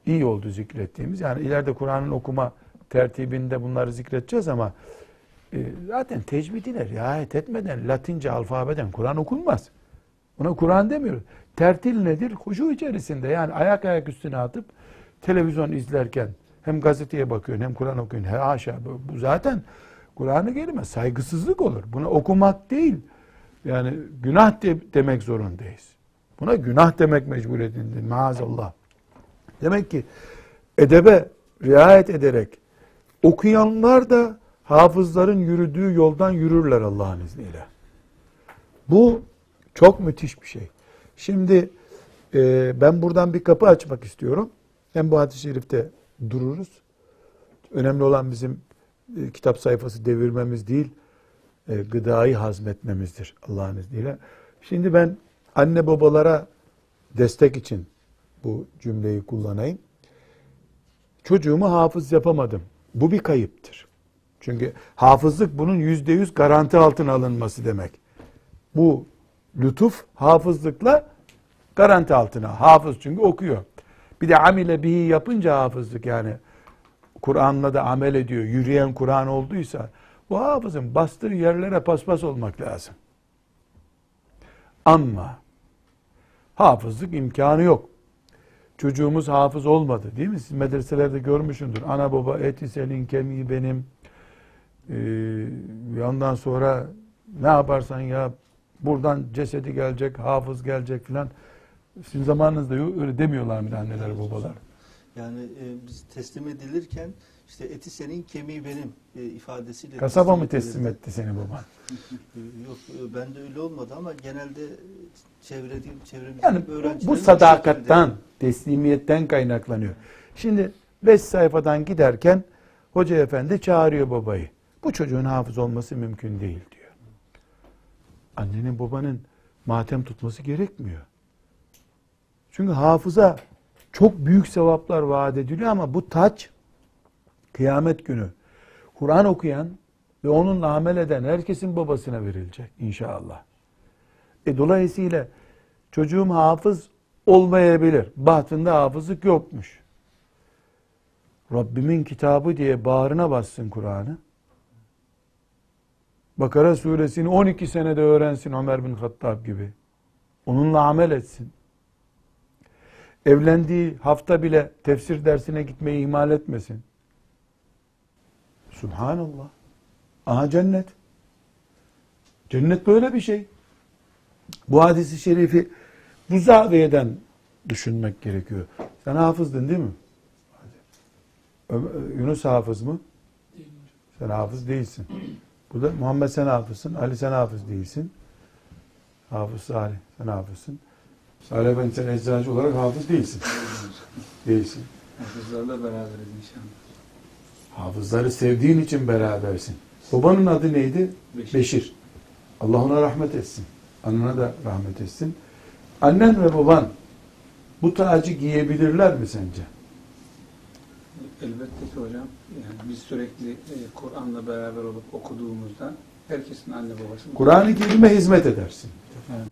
iyi oldu zikrettiğimiz. Yani ileride Kur'an'ın okuma tertibinde bunları zikredeceğiz ama e, zaten tecvidine riayet etmeden Latince alfabeden Kur'an okunmaz. Buna Kur'an demiyoruz. Tertil nedir? Huşu içerisinde yani ayak ayak üstüne atıp televizyon izlerken hem gazeteye bakıyorsun hem Kur'an okuyorsun. He haşa bu, zaten Kur'an'ı saygısızlık olur. Buna okumak değil. Yani günah de, demek zorundayız. Buna günah demek mecburiyetinde maazallah. Demek ki edebe riayet ederek okuyanlar da hafızların yürüdüğü yoldan yürürler Allah'ın izniyle. Bu çok müthiş bir şey. Şimdi e, ben buradan bir kapı açmak istiyorum. Hem bu hadis-i şerifte dururuz. Önemli olan bizim e, kitap sayfası devirmemiz değil. e, gıdayı hazmetmemizdir Allah'ın izniyle. Şimdi ben anne babalara destek için bu cümleyi kullanayım. Çocuğumu hafız yapamadım. Bu bir kayıptır. Çünkü hafızlık bunun yüzde yüz garanti altına alınması demek. Bu lütuf hafızlıkla garanti altına. Hafız çünkü okuyor. Bir de amile bihi yapınca hafızlık yani Kur'an'la da amel ediyor. Yürüyen Kur'an olduysa bu hafızın bastığı yerlere paspas olmak lazım. Ama hafızlık imkanı yok. Çocuğumuz hafız olmadı değil mi? Siz medreselerde görmüşsündür. Ana baba eti senin kemiği benim. Ee, ondan sonra ne yaparsan ya buradan cesedi gelecek, hafız gelecek filan. Sizin zamanınızda öyle demiyorlar mı anneler babalar? Yani e, biz teslim edilirken işte eti senin kemiği benim e, ifadesiyle Kasaba mı teslim edilirdi. etti seni baban? Yok e, bende öyle olmadı ama genelde çevrediğim çevremizde Yani öğrencilerin bu sadakattan, teslimiyetten kaynaklanıyor. Şimdi beş sayfadan giderken hoca efendi çağırıyor babayı. Bu çocuğun hafız olması mümkün değil diyor. Annenin babanın matem tutması gerekmiyor. Çünkü hafıza çok büyük sevaplar vaat ediliyor ama bu taç kıyamet günü Kur'an okuyan ve onunla amel eden herkesin babasına verilecek inşallah. E dolayısıyla çocuğum hafız olmayabilir. Bahtında hafızlık yokmuş. Rabbimin kitabı diye bağrına bassın Kur'an'ı. Bakara suresini 12 senede öğrensin Ömer bin Hattab gibi. Onunla amel etsin. Evlendiği hafta bile tefsir dersine gitmeyi ihmal etmesin. Subhanallah. Aha cennet. Cennet böyle bir şey. Bu hadisi şerifi bu zaviyeden düşünmek gerekiyor. Sen hafızdın değil mi? Yunus hafız mı? Sen hafız değilsin. Bu da Muhammed sen hafızsın, Ali sen hafız değilsin. Hafız Salih sen hafızsın. Salih ben sen eczacı olarak hafız değilsin. *laughs* değilsin. Hafızlarla beraberiz inşallah. Hafızları sevdiğin için berabersin. Babanın adı neydi? Beşir. Beşir. Allah ona rahmet etsin. Anana da rahmet etsin. Annen ve baban bu tacı giyebilirler mi sence? Elbette ki hocam. Yani biz sürekli e, Kur'an'la beraber olup okuduğumuzda herkesin anne babası Kur'an-ı Kerim'e hizmet edersin. Evet.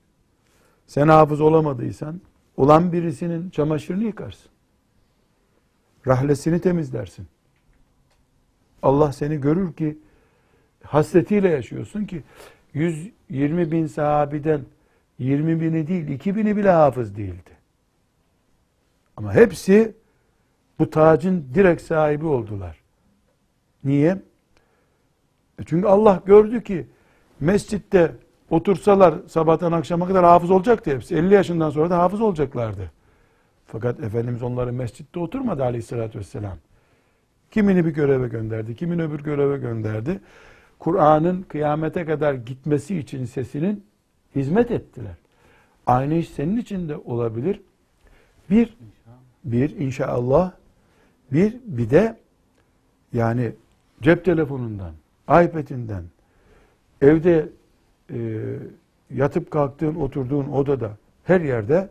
Sen hafız olamadıysan olan birisinin çamaşırını yıkarsın. Rahlesini temizlersin. Allah seni görür ki hasretiyle yaşıyorsun ki 120 bin sahabiden 20 bini değil 2 bini bile hafız değildi. Ama hepsi bu tacın direkt sahibi oldular. Niye? E Çünkü Allah gördü ki mescitte otursalar sabahtan akşama kadar hafız olacaktı hepsi. 50 yaşından sonra da hafız olacaklardı. Fakat Efendimiz onları mescitte oturmadı aleyhissalatü vesselam. Kimini bir göreve gönderdi, kimini öbür göreve gönderdi. Kur'an'ın kıyamete kadar gitmesi için sesinin hizmet ettiler. Aynı iş senin için de olabilir. Bir, bir inşallah, bir, bir de yani cep telefonundan, iPad'inden, evde e, yatıp kalktığın, oturduğun odada, her yerde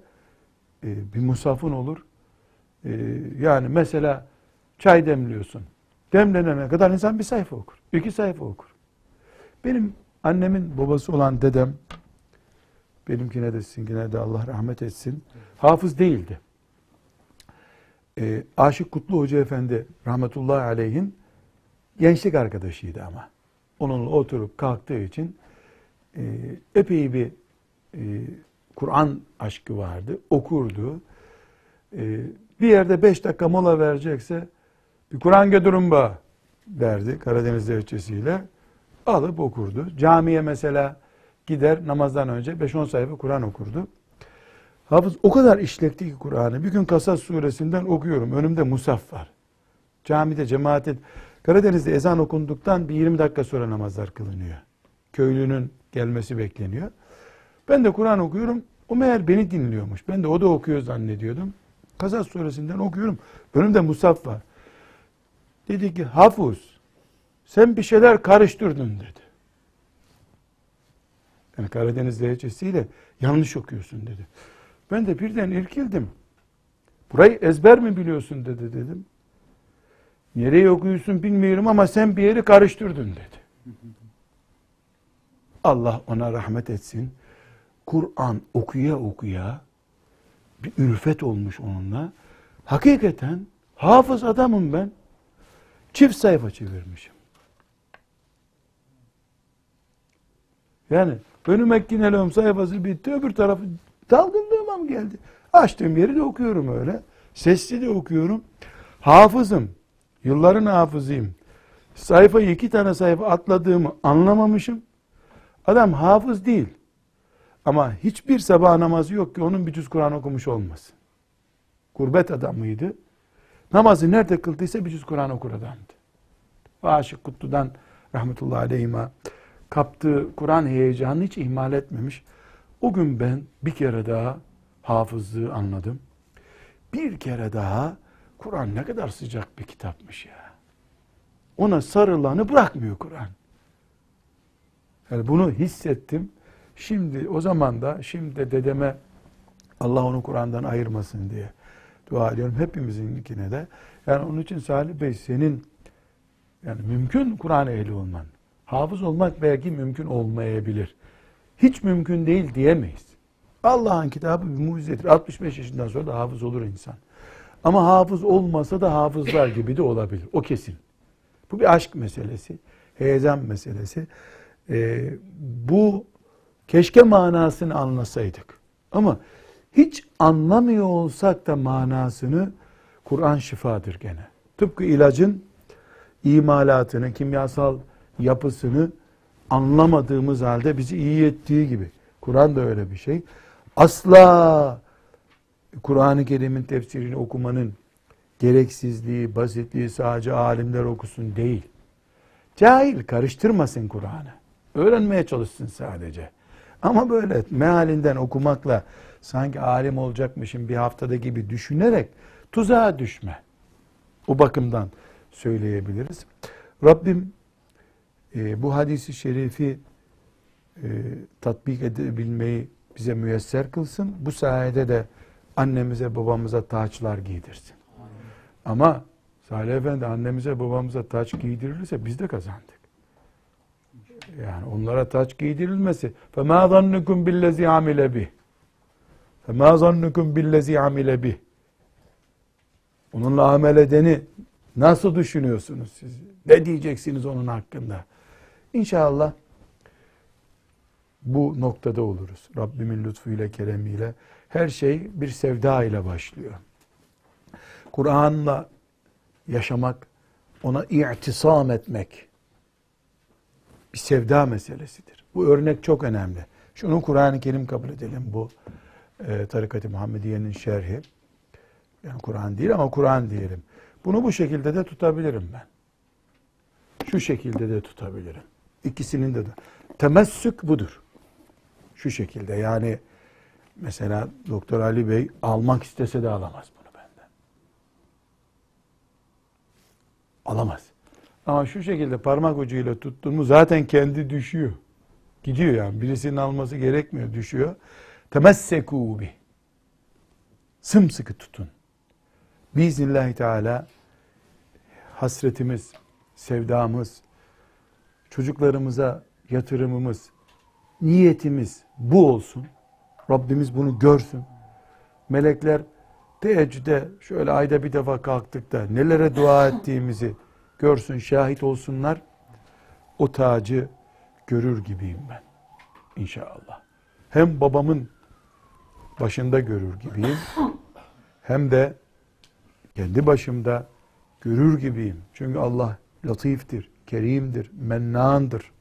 e, bir musafın olur. E, yani mesela çay demliyorsun. Demlenene kadar insan bir sayfa okur. iki sayfa okur. Benim annemin babası olan dedem, benimkine de sizinkine de Allah rahmet etsin, hafız değildi. E, Aşık Kutlu Hoca Efendi rahmetullahi aleyhin gençlik arkadaşıydı ama. Onunla oturup kalktığı için e, epey bir e, Kur'an aşkı vardı. Okurdu. E, bir yerde beş dakika mola verecekse bir Kur'an götürün ba derdi Karadeniz Lehçesiyle. Alıp okurdu. Camiye mesela gider namazdan önce 5-10 sayfa Kur'an okurdu. Hafız o kadar işlekti ki Kur'an'ı. Bir gün Kasas suresinden okuyorum. Önümde musaf var. Camide cemaatin Karadeniz'de ezan okunduktan bir 20 dakika sonra namazlar kılınıyor. Köylünün gelmesi bekleniyor. Ben de Kur'an okuyorum. O meğer beni dinliyormuş. Ben de o da okuyor zannediyordum. Kasas suresinden okuyorum. Önümde musaf var. Dedi ki Hafız sen bir şeyler karıştırdın dedi. Yani Karadeniz lehçesiyle yanlış okuyorsun dedi. Ben de birden irkildim. Burayı ezber mi biliyorsun dedi dedim. Nereye okuyorsun bilmiyorum ama sen bir yeri karıştırdın dedi. *laughs* Allah ona rahmet etsin. Kur'an okuya okuya bir ülfet olmuş onunla. Hakikaten hafız adamım ben. Çift sayfa çevirmişim. Yani önüme Ekkinelom sayfası bitti. Öbür tarafı dalgınlığıma mı geldi? Açtığım yeri de okuyorum öyle. Sesli de okuyorum. Hafızım. Yılların hafızıyım. Sayfayı iki tane sayfa atladığımı anlamamışım. Adam hafız değil. Ama hiçbir sabah namazı yok ki onun bir cüz Kur'an okumuş olmasın. Gurbet adamıydı. Namazı nerede kıldıysa bir cüz Kur'an okur adamdı. Aşık Kutlu'dan rahmetullahi aleyhime kaptığı Kur'an heyecanını hiç ihmal etmemiş. O gün ben bir kere daha hafızlığı anladım. Bir kere daha Kur'an ne kadar sıcak bir kitapmış ya. Ona sarılanı bırakmıyor Kur'an. Yani bunu hissettim. Şimdi o zaman da şimdi de dedeme Allah onu Kur'an'dan ayırmasın diye dua ediyorum. Hepimizinkine de. Yani onun için Salih Bey senin yani mümkün Kur'an ehli olman. Hafız olmak belki mümkün olmayabilir. Hiç mümkün değil diyemeyiz. Allah'ın kitabı bir mucizedir. 65 yaşından sonra da hafız olur insan. Ama hafız olmasa da hafızlar gibi de olabilir. O kesin. Bu bir aşk meselesi. Heyecan meselesi. Ee, bu keşke manasını anlasaydık. Ama hiç anlamıyor olsak da manasını Kur'an şifadır gene. Tıpkı ilacın imalatını, kimyasal yapısını anlamadığımız halde bizi iyi ettiği gibi. Kur'an da öyle bir şey. Asla Kur'an-ı Kerim'in tefsirini okumanın gereksizliği, basitliği sadece alimler okusun değil. Cahil karıştırmasın Kur'an'ı. Öğrenmeye çalışsın sadece. Ama böyle mealinden okumakla sanki alim olacakmışım bir haftada gibi düşünerek tuzağa düşme. O bakımdan söyleyebiliriz. Rabbim e, bu hadisi şerifi e, tatbik edebilmeyi bize müyesser kılsın. Bu sayede de annemize babamıza taçlar giydirsin. Ama Salih Efendi annemize babamıza taç giydirilirse biz de kazandık. Yani onlara taç giydirilmesi فَمَا ظَنُّكُمْ بِالَّذِي عَمِلَ بِهِ فَمَا ظَنُّكُمْ بِالَّذِي عَمِلَ بِهِ Onunla amel edeni nasıl düşünüyorsunuz siz? Ne diyeceksiniz onun hakkında? İnşallah bu noktada oluruz. Rabbimin lütfuyla, keremiyle. Her şey bir sevda ile başlıyor. Kur'an'la yaşamak, ona i'tisam etmek bir sevda meselesidir. Bu örnek çok önemli. Şunu Kur'an-ı Kerim kabul edelim. Bu e, Tarikat-ı Muhammediye'nin şerhi. Yani Kur'an değil ama Kur'an diyelim. Bunu bu şekilde de tutabilirim ben. Şu şekilde de tutabilirim. İkisinin de. Temessük budur. Şu şekilde yani mesela Doktor Ali Bey almak istese de alamaz bunu benden. Alamaz. Ama şu şekilde parmak ucuyla tuttuğumu zaten kendi düşüyor. Gidiyor yani. Birisinin alması gerekmiyor. Düşüyor. Temessekû bih. Sımsıkı tutun. Biiznillahü Teala hasretimiz, sevdamız, çocuklarımıza yatırımımız, niyetimiz bu olsun. Rabbimiz bunu görsün. Melekler teheccüde şöyle ayda bir defa kalktık da nelere dua *laughs* ettiğimizi görsün, şahit olsunlar. O tacı görür gibiyim ben. İnşallah. Hem babamın başında görür gibiyim. Hem de kendi başımda görür gibiyim. Çünkü Allah latiftir, kerimdir, mennandır.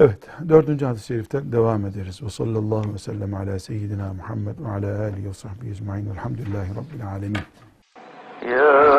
Evet, dördüncü hadis-i şeriften devam ederiz. Ve sallallahu aleyhi ve sellem ala seyyidina Muhammed ve ala alihi ve sahbihi ecma'in. Velhamdülillahi Rabbil alemin. Ya